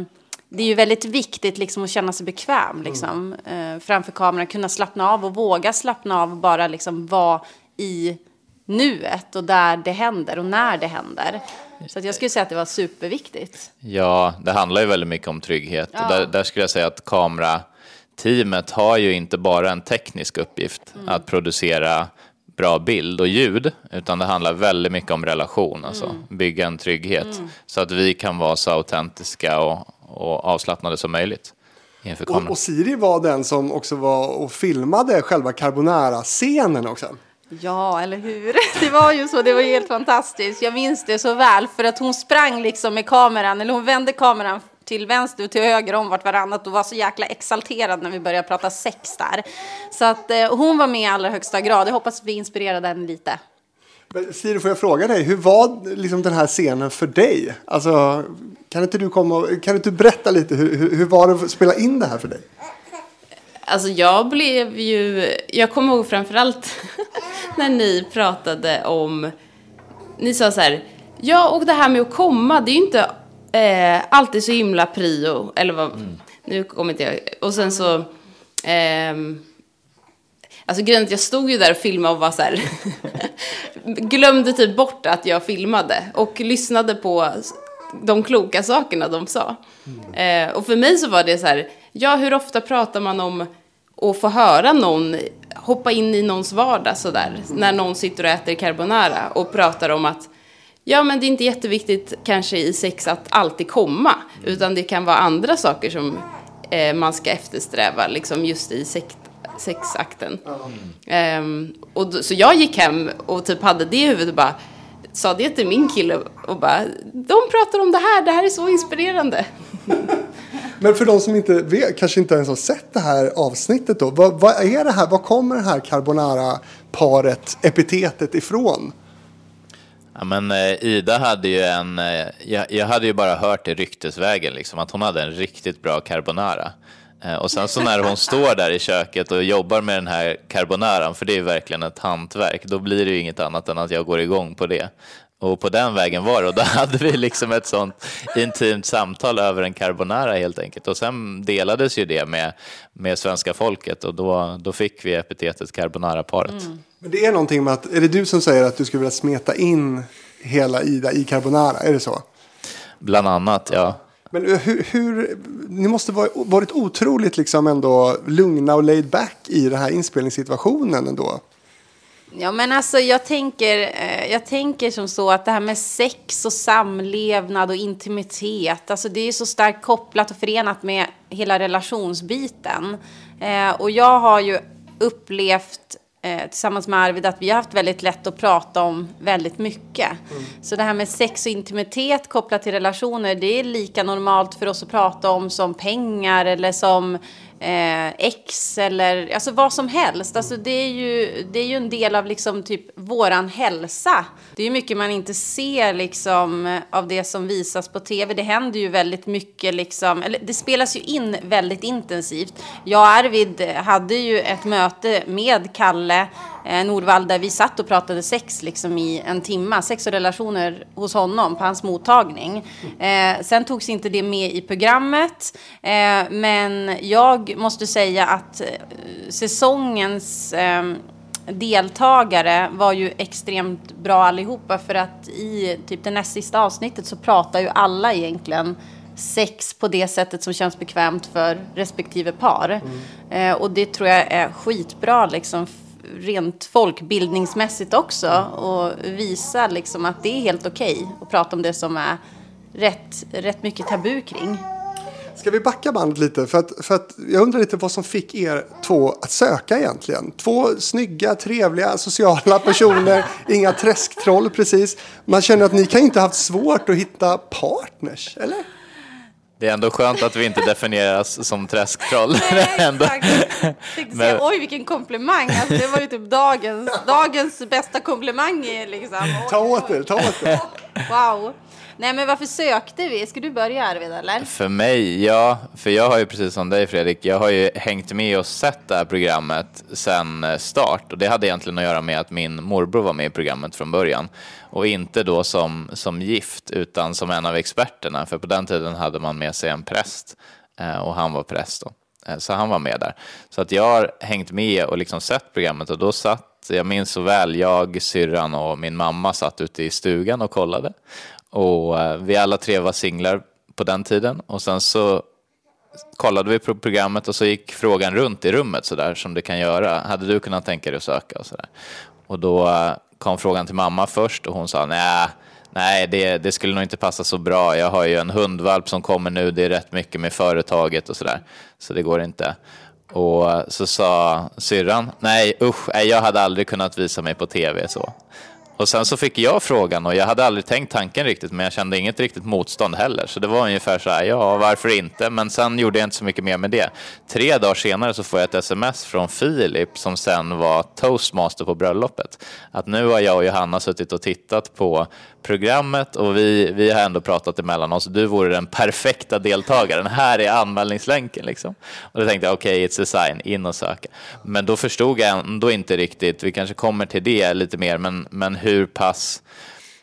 det är ju väldigt viktigt liksom, att känna sig bekväm liksom, eh, framför kameran, kunna slappna av och våga slappna av och bara liksom, vara i nuet och där det händer och när det händer. Så att jag skulle säga att det var superviktigt. Ja, det handlar ju väldigt mycket om trygghet. Och där, där skulle jag säga att kamerateamet har ju inte bara en teknisk uppgift att producera bra bild och ljud, utan det handlar väldigt mycket om relation, alltså bygga en trygghet så att vi kan vara så autentiska och, och avslappnade som möjligt Och, och Siri var den som också var och filmade själva carbonara-scenen också. Ja, eller hur? Det var ju så, det var helt fantastiskt. Jag minns det så väl för att hon sprang liksom med kameran, eller hon vände kameran till vänster och till höger om vart varannat och var så jäkla exalterad när vi började prata sex där. Så att eh, hon var med i allra högsta grad. Jag hoppas vi inspirerade henne lite. Men Siri, får jag fråga dig, hur var liksom den här scenen för dig? Alltså, kan inte du komma och, kan inte du berätta lite, hur, hur, hur var det att spela in det här för dig? Alltså jag blev ju, jag kommer ihåg framförallt när ni pratade om, ni sa så här, ja och det här med att komma, det är ju inte eh, alltid så himla prio, eller vad, nu kommer inte jag, och sen så, ehm, Alltså grejen jag stod ju där och filmade och var så här, glömde typ bort att jag filmade och lyssnade på de kloka sakerna de sa. Eh, och för mig så var det så här, ja hur ofta pratar man om att få höra någon hoppa in i någons vardag sådär, när någon sitter och äter carbonara och pratar om att Ja, men det är inte jätteviktigt kanske i sex att alltid komma, utan det kan vara andra saker som eh, man ska eftersträva, liksom just i sex, sexakten. Ehm, och då, så jag gick hem och typ hade det i huvudet och bara sa det till min kille och bara, de pratar om det här, det här är så inspirerande. Men för de som inte vet, kanske inte ens har sett det här avsnittet då. Vad, vad är det här? Var kommer det här carbonara-paret, epitetet ifrån? Ja, men eh, Ida hade ju en, eh, jag, jag hade ju bara hört i ryktesvägen liksom, att hon hade en riktigt bra carbonara. Eh, och sen så när hon står där i köket och jobbar med den här carbonaran, för det är ju verkligen ett hantverk, då blir det ju inget annat än att jag går igång på det. Och på den vägen var det. Och då hade vi liksom ett sånt intimt samtal över en carbonara helt enkelt. Och sen delades ju det med, med svenska folket och då, då fick vi epitetet carbonara-paret. Mm. Men det är någonting med att, är det du som säger att du skulle vilja smeta in hela Ida i carbonara? Är det så? Bland annat, ja. Men hur, hur ni måste ha varit otroligt liksom ändå lugna och laid back i den här inspelningssituationen ändå. Ja, men alltså jag tänker, eh, jag tänker som så att det här med sex och samlevnad och intimitet, alltså det är så starkt kopplat och förenat med hela relationsbiten. Eh, och jag har ju upplevt eh, tillsammans med Arvid att vi har haft väldigt lätt att prata om väldigt mycket. Så det här med sex och intimitet kopplat till relationer, det är lika normalt för oss att prata om som pengar eller som eh, ex eller alltså vad som helst. Alltså det är ju, det är ju en del av liksom typ våran hälsa. Det är ju mycket man inte ser liksom eh, av det som visas på tv. Det händer ju väldigt mycket liksom, eller det spelas ju in väldigt intensivt. Jag och Arvid hade ju ett möte med Kalle eh, Nordvall där vi satt och pratade sex liksom i en timme, sex och relationer hos honom på hans mottagning. Eh, sen togs inte det med i programmet, eh, men jag måste säga att eh, säsongens eh, deltagare var ju extremt bra allihopa för att i typ det näst sista avsnittet så pratar ju alla egentligen sex på det sättet som känns bekvämt för respektive par. Eh, och det tror jag är skitbra liksom rent folkbildningsmässigt också och visa liksom att det är helt okej att prata om det som är rätt, rätt mycket tabu kring. Ska vi backa bandet lite? För att, för att jag undrar lite vad som fick er två att söka egentligen. Två snygga, trevliga, sociala personer. inga träsktroll precis. Man känner att ni kan inte ha haft svårt att hitta partners, eller? Det är ändå skönt att vi inte definieras som träsktroll. ändå. Tänkte Men- säga, oj vilken komplimang. Alltså, det var ju typ dagens, dagens bästa komplimang. Liksom. Oj, Ta åt er, ta åt er. Wow. Nej men varför sökte vi? Ska du börja Arvid eller? För mig, ja. För jag har ju precis som dig Fredrik, jag har ju hängt med och sett det här programmet sedan eh, start. Och det hade egentligen att göra med att min morbror var med i programmet från början. Och inte då som, som gift, utan som en av experterna. För på den tiden hade man med sig en präst. Eh, och han var präst då. Eh, så han var med där. Så att jag har hängt med och liksom sett programmet och då satt, jag minns så väl, jag, syrran och min mamma satt ute i stugan och kollade. Och eh, vi alla tre var singlar på den tiden. Och sen så kollade vi på programmet och så gick frågan runt i rummet så där som det kan göra. Hade du kunnat tänka dig att söka och så där? Och då eh, kom frågan till mamma först och hon sa nej, nej det, det skulle nog inte passa så bra. Jag har ju en hundvalp som kommer nu, det är rätt mycket med företaget och så där. Så det går inte. Och eh, så sa syrran, nej usch, nej, jag hade aldrig kunnat visa mig på tv så. Och sen så fick jag frågan och jag hade aldrig tänkt tanken riktigt men jag kände inget riktigt motstånd heller. Så det var ungefär så här, ja varför inte? Men sen gjorde jag inte så mycket mer med det. Tre dagar senare så får jag ett sms från Filip som sen var toastmaster på bröllopet. Att nu har jag och Johanna suttit och tittat på programmet och vi, vi har ändå pratat emellan oss. Du vore den perfekta deltagaren. Här är anmälningslänken liksom. Och då tänkte jag okej, it's a sign, in och söka. Men då förstod jag ändå inte riktigt, vi kanske kommer till det lite mer, men, men hur pass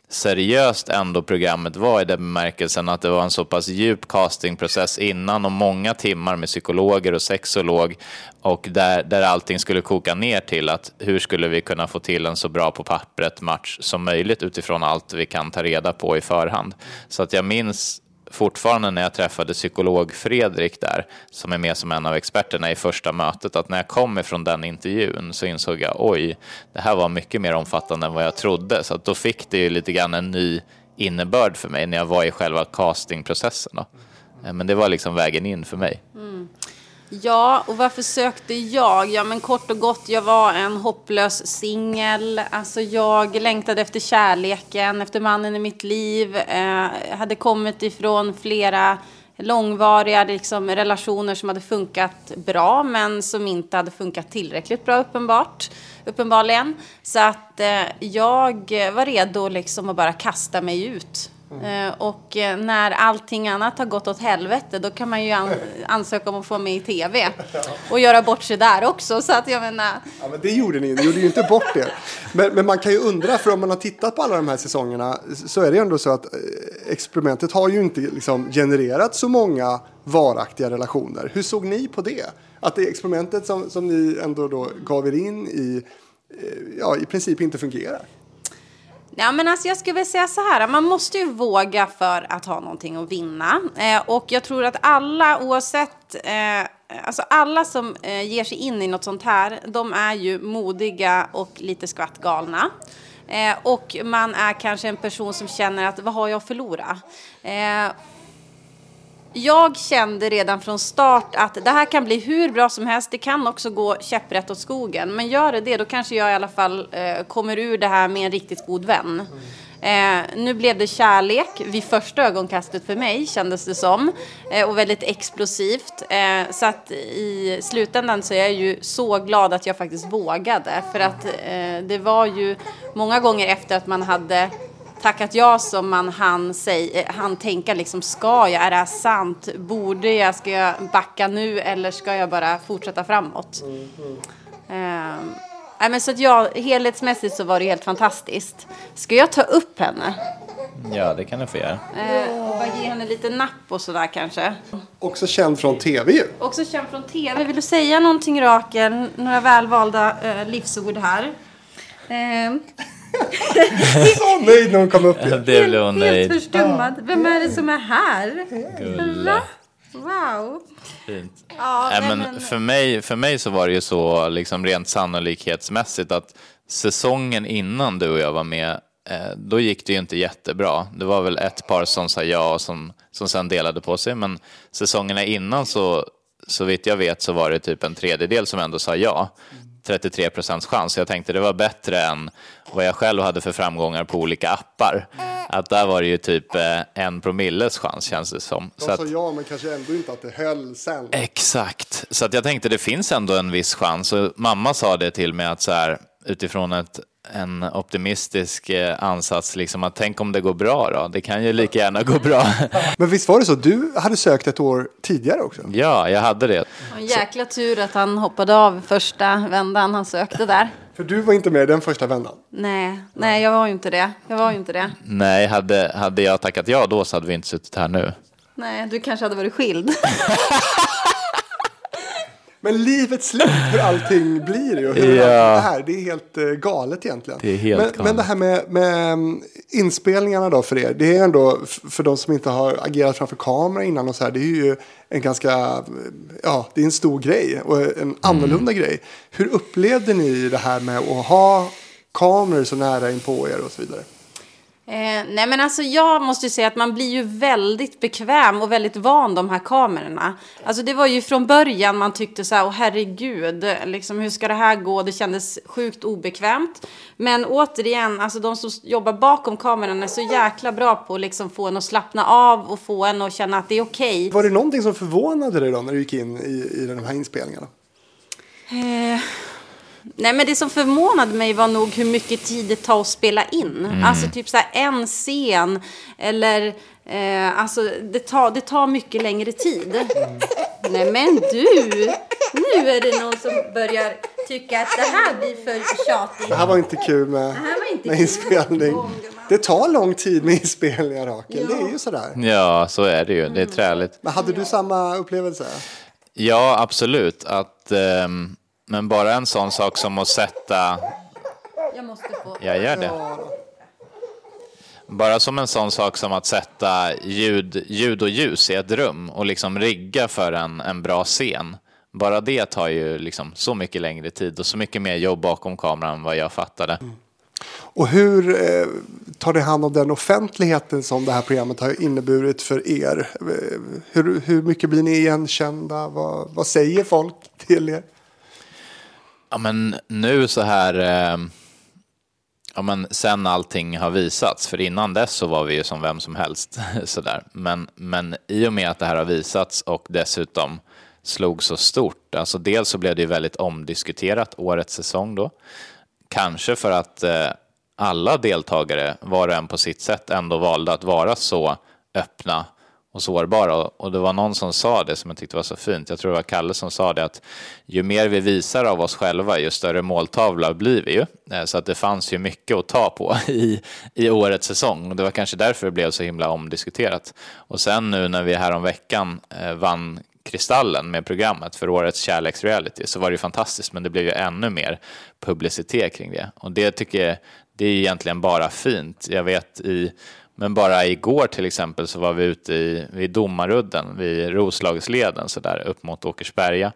seriöst ändå programmet var i den bemärkelsen att det var en så pass djup castingprocess innan och många timmar med psykologer och sexolog och där, där allting skulle koka ner till att hur skulle vi kunna få till en så bra på pappret match som möjligt utifrån allt vi kan ta reda på i förhand. Så att jag minns fortfarande när jag träffade psykolog Fredrik där, som är med som en av experterna i första mötet, att när jag kom ifrån den intervjun så insåg jag oj, det här var mycket mer omfattande än vad jag trodde. Så att då fick det ju lite grann en ny innebörd för mig när jag var i själva castingprocessen. Då. Eh, men det var liksom vägen in för mig. Mm. Ja, och varför sökte jag? Ja, men kort och gott, jag var en hopplös singel. Alltså, jag längtade efter kärleken, efter mannen i mitt liv. Eh, hade kommit ifrån flera långvariga liksom, relationer som hade funkat bra, men som inte hade funkat tillräckligt bra uppenbart. Uppenbarligen. Så att eh, jag var redo liksom att bara kasta mig ut Eh, Och eh, när allting annat har gått åt helvete då kan man ju an- ansöka om att få med i tv. Och göra bort sig där också. Så att jag menar, Ja, men det gjorde ni, ni gjorde ju inte bort det. Men, men man kan ju undra, för om man har tittat på alla de här säsongerna så är det ändå så att eh, experimentet har ju inte liksom genererat så många varaktiga relationer. Hur såg ni på det? Att det experimentet som, som ni ändå då gav er in i, ja, i princip inte fungerar. Ja, men alltså jag skulle vilja säga så här, man måste ju våga för att ha någonting att vinna. Eh, och jag tror att alla, oavsett, eh, alltså alla som eh, ger sig in i något sånt här, de är ju modiga och lite skvattgalna. Eh, och man är kanske en person som känner att vad har jag att förlora? Eh, jag kände redan från start att det här kan bli hur bra som helst. Det kan också gå käpprätt åt skogen. Men gör det det, då kanske jag i alla fall eh, kommer ur det här med en riktigt god vän. Eh, nu blev det kärlek vid första ögonkastet för mig, kändes det som. Eh, och väldigt explosivt. Eh, så att i slutändan så är jag ju så glad att jag faktiskt vågade. För att eh, det var ju många gånger efter att man hade tackat ja som man han, säg, eh, han tänka liksom, ska jag, är det här sant, borde jag, ska jag backa nu eller ska jag bara fortsätta framåt? Ehm, nej, men så att jag, helhetsmässigt så var det helt fantastiskt. Ska jag ta upp henne Ja, det kan du få göra. eh, och bara ge henne lite napp och sådär kanske? Också känd från tv ju. Också känd från tv. Vill du säga någonting Rakel? Några välvalda eh, livsord här? Ehm, Så nöjd när hon kom upp igen. Det blev hon helt nöjd. förstummad. Vem är det som är här? Gulle. Va? Wow. Fint. Ja, men- för, mig, för mig så var det ju så liksom rent sannolikhetsmässigt att säsongen innan du och jag var med, eh, då gick det ju inte jättebra. Det var väl ett par som sa ja och som, som sen delade på sig, men säsongerna innan så, så vitt jag vet så var det typ en tredjedel som ändå sa ja. 33 procents chans. Jag tänkte det var bättre än vad jag själv hade för framgångar på olika appar. Att där var det ju typ eh, en promilles chans känns det som. De sa ja, men kanske ändå inte att det höll sen. Exakt, så att jag tänkte det finns ändå en viss chans. Och mamma sa det till mig att så här, utifrån ett, en optimistisk eh, ansats, liksom att tänk om det går bra då? Det kan ju lika gärna gå bra. Men visst var det så? Du hade sökt ett år tidigare också? ja, jag hade det. Och en jäkla tur att han hoppade av första vändan han sökte där. För du var inte med i den första vändan. Nej, nej, jag var ju inte det. Jag var ju inte det. Nej, hade, hade jag tackat ja då så hade vi inte suttit här nu. Nej, du kanske hade varit skild. Men livets slut, hur allting blir ju. Hur det här, det är helt eh, galet egentligen. Det är helt men, galet. men det här med, med mm, inspelningarna då för er. Det är ändå, för de som inte har agerat framför kamera innan och så här. Det är ju en ganska, ja, det är en stor grej och en annorlunda Mm. grej. Hur upplevde ni det här med att ha kameror så nära in på er och så vidare? Eh, nej men alltså jag måste ju säga att man blir ju väldigt bekväm och väldigt van de här kamerorna. Alltså det var ju från början man tyckte så här, åh herregud, liksom hur ska det här gå? Det kändes sjukt obekvämt. Men återigen, alltså de som jobbar bakom kameran är så jäkla bra på att liksom få en att slappna av och få en att känna att det är okej. Var det någonting som förvånade dig då när du gick in i, i de här inspelningarna? Eh, nej men det som förvånade mig var nog hur mycket tid det tar att spela in. Alltså typ så här en scen eller eh, alltså det tar, det tar mycket längre tid. Nej men du, nu är det någon som börjar tycka att det här blir för tjatigt. Det här var inte kul med, här var inte med kul. inspelning. Det tar lång tid med inspelningar, Rakel. Det är ju sådär. Ja, så är det ju. Det är träligt. Men hade du samma upplevelse? Ja, absolut. Att, ehm, men bara en sån sak som att sätta... Jag måste få. Jag gör det. Bara som en sån sak som att sätta ljud, ljud och ljus i ett rum och liksom rigga för en, en bra scen. Bara det tar ju liksom så mycket längre tid och så mycket mer jobb bakom kameran än vad jag fattade. Och hur eh, tar det hand om den offentligheten som det här programmet har inneburit för er? Eh, Hur, hur mycket blir ni igenkända? Vad, vad säger folk till er? Ja, men nu så här... Ehm, ja, men sen allting har visats, för innan dess så var vi ju som vem som helst. sådär. Men, men i och med att det här har visats och dessutom slog så stort, alltså dels så blev det ju väldigt omdiskuterat årets säsong då. Kanske för att, eh, alla deltagare, var och en på sitt sätt, ändå valde att vara så öppna och sårbara. Och det var någon som sa det som jag tyckte var så fint. Jag tror det var Kalle som sa det att ju mer vi visar av oss själva, ju större måltavla blir vi ju. Eh, så att det fanns ju mycket att ta på i, i årets säsong. Och det var kanske därför det blev så himla omdiskuterat. Och sen nu när vi häromveckan eh, vann Kristallen med programmet för årets kärleksreality så var det ju fantastiskt men det blev ju ännu mer publicitet kring det. Och det tycker jag, det är egentligen bara fint. Jag vet i men bara igår till exempel så var vi ute i, vid Domarudden, vid Roslagsleden så där upp mot Åkersberga.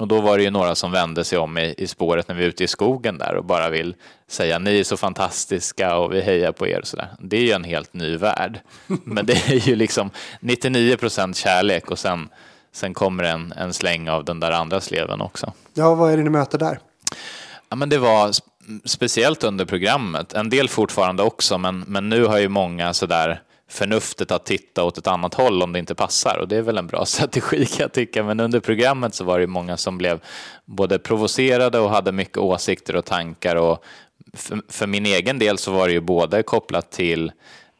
Och då var det ju några som vände sig om i, i spåret när vi är ute i skogen där och bara vill säga ni är så fantastiska och vi hejar på er och sådär. Det är ju en helt ny värld. Men det är ju liksom 99 procent kärlek och sen, sen kommer en, en släng av den där andra sleven också. Ja, vad är det ni möter där? Ja, men det var speciellt under programmet. En del fortfarande också, men, men nu har ju många sådär förnuftet att titta åt ett annat håll om det inte passar och det är väl en bra strategi kan jag tycka. Men under programmet så var det många som blev både provocerade och hade mycket åsikter och tankar och för, för min egen del så var det ju både kopplat till Eh,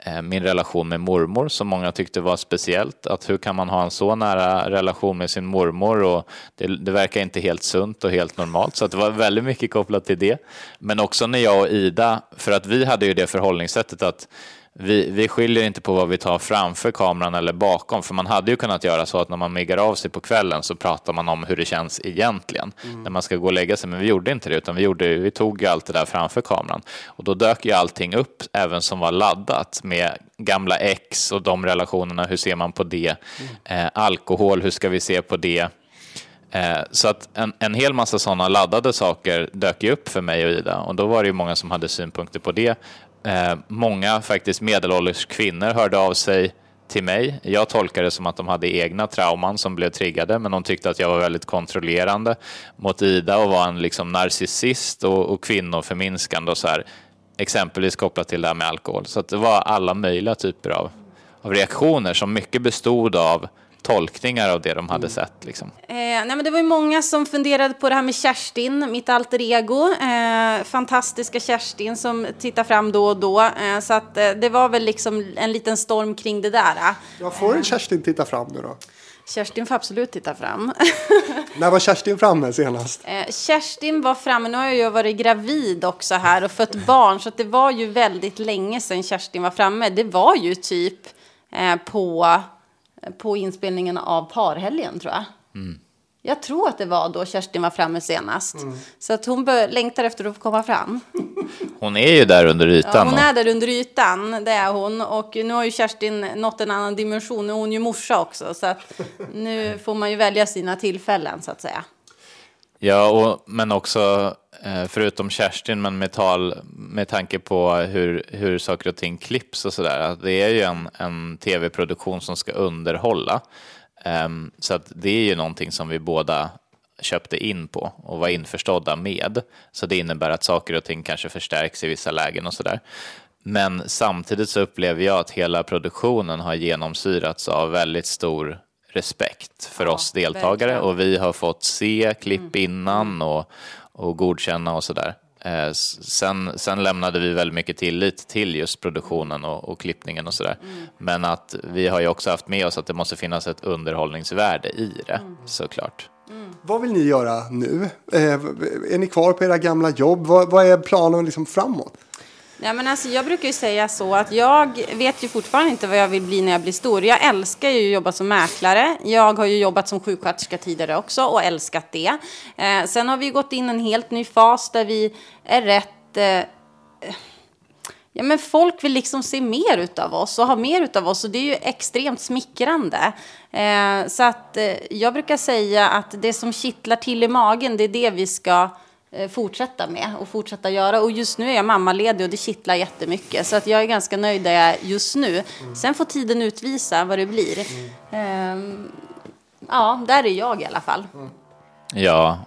Eh, min relation med mormor som många tyckte var speciellt. Att hur kan man ha en så nära relation med sin mormor och det, det verkar inte helt sunt och helt normalt. Så det var väldigt mycket kopplat till det. Men också när jag och Ida, för att vi hade ju det förhållningssättet att vi, vi skiljer inte på vad vi tar framför kameran eller bakom. För man hade ju kunnat göra så att när man miggar av sig på kvällen så pratar man om hur det känns egentligen. Mm. När man ska gå och lägga sig. Men vi gjorde inte det utan vi, gjorde, vi tog allt det där framför kameran. Och då dök ju allting upp även som var laddat med gamla ex och de relationerna. Hur ser man på det? Mm. Eh, alkohol, hur ska vi se på det? Eh, så att en, en hel massa sådana laddade saker dök ju upp för mig och Ida och då var det ju många som hade synpunkter på det Eh, många faktiskt medelålders kvinnor hörde av sig till mig. Jag tolkade det som att de hade egna trauman som blev triggade, men de tyckte att jag var väldigt kontrollerande mot Ida och var en liksom narcissist och, och kvinnoförminskande och så här. Exempelvis kopplat till det här med alkohol. Så det var alla möjliga typer av, av reaktioner som mycket bestod av tolkningar av det de hade sett? Liksom? Eh, nej, men det var ju många som funderade på det här med Kerstin, mitt alter ego. Eh, fantastiska Kerstin som tittar fram då och då. Eh, så att, eh, det var väl liksom en liten storm kring det där. Ja, får en Kerstin titta fram nu då? Kerstin får absolut titta fram. När var Kerstin framme senast? Eh, Kerstin var framme, nu har jag varit gravid också här och fött barn så det var ju väldigt länge sedan Kerstin var framme. Det var ju typ eh, på på inspelningen av parhelgen tror jag. Mm. Jag tror att det var då Kerstin var framme senast. Mm. Så att hon längtar efter att få komma fram. Hon är ju där under ytan. Ja, hon är där under ytan, det är hon. Och nu har ju Kerstin nått en annan dimension. Nu är hon ju morsa också. Så att nu får man ju välja sina tillfällen så att säga. Ja, och, men också förutom Kerstin, men med, tal, med tanke på hur, hur saker och ting klipps och sådär. Det är ju en, en tv-produktion som ska underhålla. Um, så att det är ju någonting som vi båda köpte in på och var införstådda med. Så det innebär att saker och ting kanske förstärks i vissa lägen och sådär. Men samtidigt så upplever jag att hela produktionen har genomsyrats av väldigt stor respekt för ja, oss deltagare verkligen. och vi har fått se klipp mm. innan och, och godkänna och sådär. Eh, sen, sen lämnade vi väldigt mycket tillit till just produktionen och, och klippningen och sådär. Mm. Men att vi har ju också haft med oss att det måste finnas ett underhållningsvärde i det, mm. såklart. Mm. Vad vill ni göra nu? Eh, är ni kvar på era gamla jobb? Vad, vad är planen liksom framåt? Ja, men alltså, jag brukar ju säga så att jag vet ju fortfarande inte vad jag vill bli när jag blir stor. Jag älskar ju att jobba som mäklare. Jag har ju jobbat som sjuksköterska tidigare också och älskat det. Eh, sen har vi gått in en helt ny fas där vi är rätt... Eh, ja, men folk vill liksom se mer utav oss och ha mer utav oss och det är ju extremt smickrande. Eh, så att eh, jag brukar säga att det som kittlar till i magen, det är det vi ska fortsätta med och fortsätta göra. Och just nu är jag mammaledig och det kittlar jättemycket. Så att jag är ganska nöjd där jag är just nu. Mm. Sen får tiden utvisa vad det blir. Mm. Ehm, ja, där är jag i alla fall. Mm. Ja,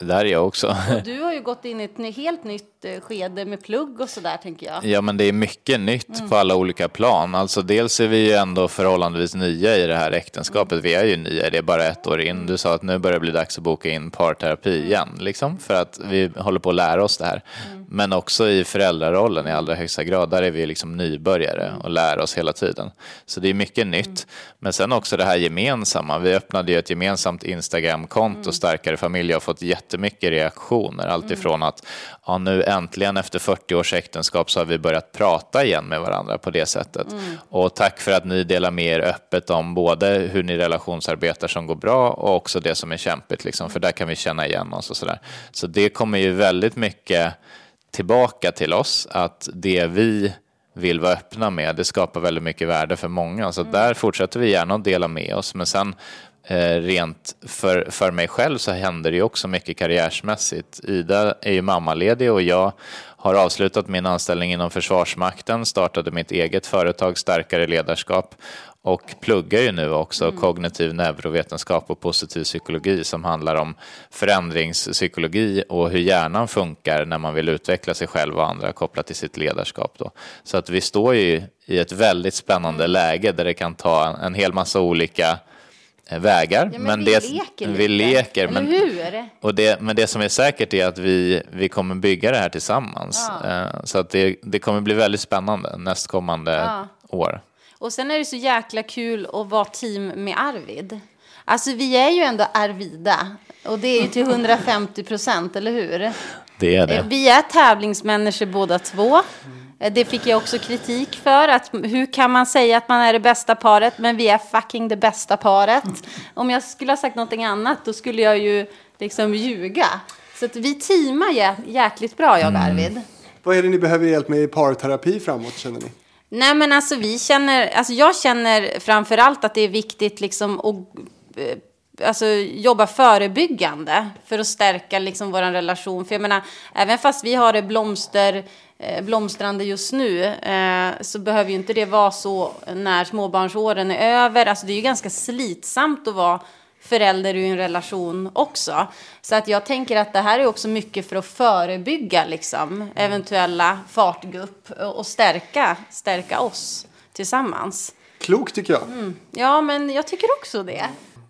där är jag också. Och du har ju gått in i ett helt nytt nytt eh, skede med plugg och sådär tänker jag. Ja, men det är mycket nytt på alla olika plan. Alltså dels är vi ju ändå förhållandevis nya i det här äktenskapet. Vi är ju nya, det är bara ett år in. Du sa att nu börjar det bli dags att boka in parterapi igen, liksom, för att vi håller på att lära oss det här. Men också i föräldrarollen i allra högsta grad, där är vi liksom nybörjare och lär oss hela tiden. Så det är mycket nytt. Men sen också det här gemensamma. Vi öppnade ju ett gemensamt Instagram-konto, Starkare familj, och har fått jättemycket reaktioner. Alltifrån att ja, nu äntligen efter 40 års äktenskap så har vi börjat prata igen med varandra på det sättet. Och tack för att ni delar med er öppet om både hur ni relationsarbetar som går bra och också det som är kämpigt, liksom, för där kan vi känna igen oss och sådär. Så det kommer ju väldigt mycket tillbaka till oss, att det vi vill vara öppna med, det skapar väldigt mycket värde för många. Så där fortsätter vi gärna att dela med oss. Men sen rent för, för mig själv så händer det ju också mycket karriärsmässigt. Ida är ju mammaledig och jag har avslutat min anställning inom Försvarsmakten, startade mitt eget företag Starkare ledarskap och pluggar ju nu också kognitiv neurovetenskap och positiv psykologi som handlar om förändringspsykologi och hur hjärnan funkar när man vill utveckla sig själv och andra kopplat till sitt ledarskap. Då. Så att vi står ju i ett väldigt spännande läge där det kan ta en, en hel massa olika eh, vägar. Ja, men vi det, leker vi lite, leker, men, och det, men det som är säkert är att vi, vi kommer bygga det här tillsammans. Eh, Så att det, det kommer bli väldigt spännande nästkommande Ja. år. Och sen är det så jäkla kul att vara team med Arvid. Alltså vi är ju ändå Arvida. Och det är ju till 150 procent, eller hur? Det är det. Eh, Vi är tävlingsmänniskor båda två. Eh, Det fick jag också kritik för. Att hur kan man säga att man är det bästa paret, men vi är fucking det bästa paret. Om jag skulle ha sagt någonting annat, då skulle jag ju liksom ljuga. Så att vi teamar jä- jäkligt bra, jag och Arvid. Vad är det ni behöver hjälp med i parterapi framåt känner ni? Nej men alltså vi känner, alltså jag känner framför allt att det är viktigt liksom att eh, alltså, jobba förebyggande för att stärka liksom vår relation. För jag menar, även fast vi har det blomster, blomstrande just nu eh, så behöver ju inte det vara så när småbarnsåren är över. Alltså det är ju ganska slitsamt att vara förälder i en relation också. Så att jag tänker att det här är också mycket för att förebygga liksom, eventuella fartgupp och stärka, stärka oss tillsammans. Klokt tycker jag. Ja, men jag tycker också det.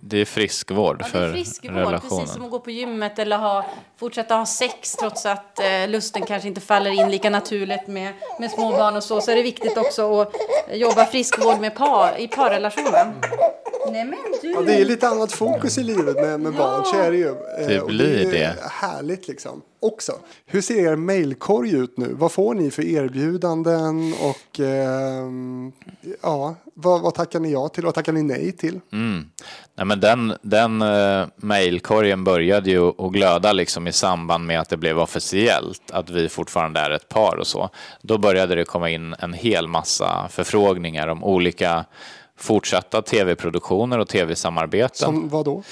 Det är friskvård Ja, det för är friskvård, relationen. precis som att gå på gymmet eller ha, fortsätta ha sex trots att eh, lusten kanske inte faller in lika naturligt med, med små barn och så. Så är det viktigt också att jobba friskvård med par, i parrelationen. Nej men du! Ja, det är lite annat fokus i livet med, med barn, så är det ju. Eh, Det blir är det. Härligt liksom. Också. Hur ser er mailkorg ut nu? Vad får ni för erbjudanden och ehm, ja, vad, vad tackar ni ja till och vad tackar ni nej till? Mm. Nej, men den den uh, mejlkorgen började ju att glöda liksom i samband med att det blev officiellt att vi fortfarande är ett par och så. Då började det komma in en hel massa förfrågningar om olika fortsatta tv-produktioner och tv-samarbeten. Som vad då?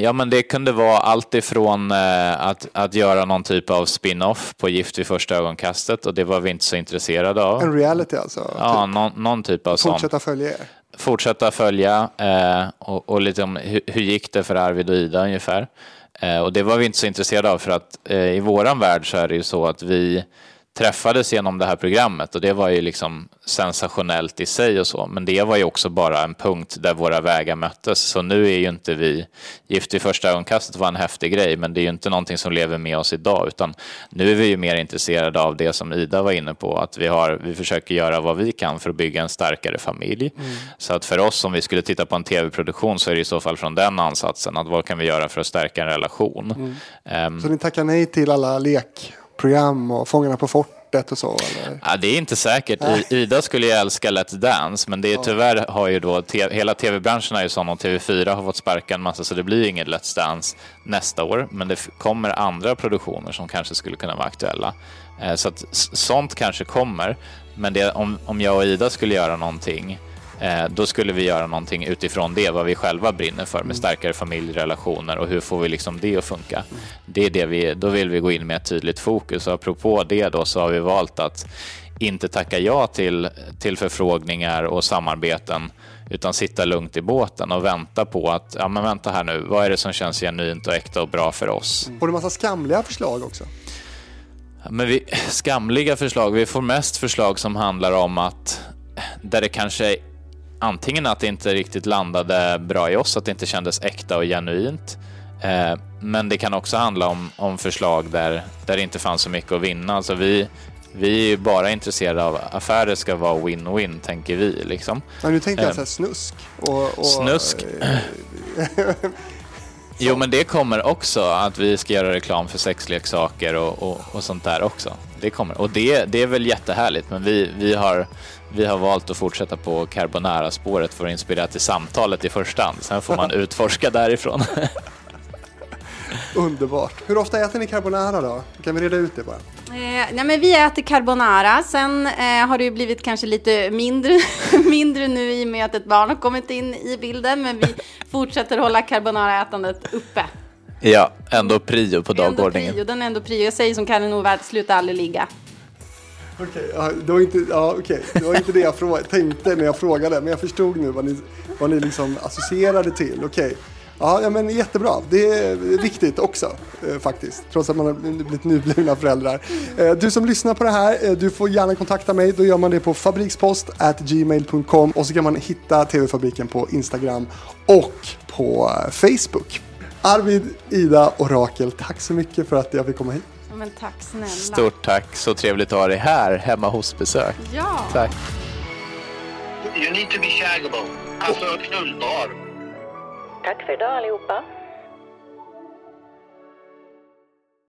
Ja, men det kunde vara allt ifrån eh, att, att göra någon typ av spin-off på Gift vid första ögonkastet och det var vi inte så intresserade av. En reality alltså? Ja, typ. någon, någon typ av sån. Fortsätta följa er? Fortsätta följa eh, och, och lite om hur, hur gick det för Arvid och Ida ungefär. Eh, och det var vi inte så intresserade av för att eh, i våran värld så är det ju så att vi träffades genom det här programmet och det var ju liksom sensationellt i sig och så. Men det var ju också bara en punkt där våra vägar möttes. Så nu är ju inte vi, Gift i första ögonkastet var en häftig grej, men det är ju inte någonting som lever med oss idag, utan nu är vi ju mer intresserade av det som Ida var inne på, att vi, har, vi försöker göra vad vi kan för att bygga en starkare familj. Så att för oss, om vi skulle titta på en tv-produktion, så är det i så fall från den ansatsen, att vad kan vi göra för att stärka en relation? Ehm, Så ni tackar nej till alla lekprogram och Fångarna på fortet och så? Eller? Ja, det är inte säkert. I, Ida skulle ju älska Let's Dance, men det är, tyvärr har ju då hela tv-branschen är ju sån och TV4 har fått sparka en massa så det blir inget Let's Dance nästa år. Men det kommer andra produktioner som kanske skulle kunna vara aktuella. Eh, så att sånt kanske kommer. Men det, om, om jag och Ida skulle göra någonting då skulle vi göra någonting utifrån det, vad vi själva brinner för med starkare familjerelationer och hur får vi liksom det att funka. Det är det vi, då vill vi gå in med ett tydligt fokus och apropå det då så har vi valt att inte tacka ja till, till förfrågningar och samarbeten utan sitta lugnt i båten och vänta på att, ja men vänta här nu, vad är det som känns genuint och äkta och bra för oss? Får du massa skamliga förslag också? Men vi, skamliga förslag. Vi får mest förslag som handlar om att där det kanske antingen att det inte riktigt landade bra i oss, att det inte kändes äkta och genuint. Eh, men det kan också handla om, om förslag där, där det inte fanns så mycket att vinna. Alltså vi, vi är bara intresserade av affärer ska vara win-win, tänker vi. Liksom. Men nu tänkte jag Eh, så här snusk. Och, och, Snusk. Jo, men det kommer också att vi ska göra reklam för sexleksaker och, och, och sånt där också. Det kommer. Och det, det är väl jättehärligt, men vi, vi, har, vi har valt att fortsätta på carbonara-spåret för att inspirera till samtalet i första hand. Sen får man utforska därifrån. Underbart. Hur ofta äter ni carbonara då? Kan vi reda ut det bara? Eh, nej men vi äter carbonara, sen eh, har det ju blivit kanske lite mindre, mindre nu i och med att ett barn har kommit in i bilden, men vi fortsätter hålla carbonara-ätandet uppe. ja, ändå prio på är ändå dagordningen. prio, den är ändå prio. Jag säger som Karin Norvärd, sluta aldrig ligga. Okej, det, var inte, ja, okej. det var inte det jag frå- tänkte när jag frågade, men jag förstod nu vad ni, vad ni liksom associerade till. Okej. Ja, ja, men jättebra. Det är viktigt också eh, faktiskt, trots att man har blivit nyblivna föräldrar. Eh, du som lyssnar på det här, eh, du får gärna kontakta mig. Då gör man det på fabrikspost@gmail.com och så kan man hitta TV-fabriken på Instagram och på eh, Facebook. Arvid, Ida och Rakel, tack så mycket för att jag fick komma hit. Men tack snälla. Stort tack, så trevligt att ha dig här hemma hos besök. Ja. Tack. You need to be shaggable. Alltså knullbar. Tack för idag allihopa.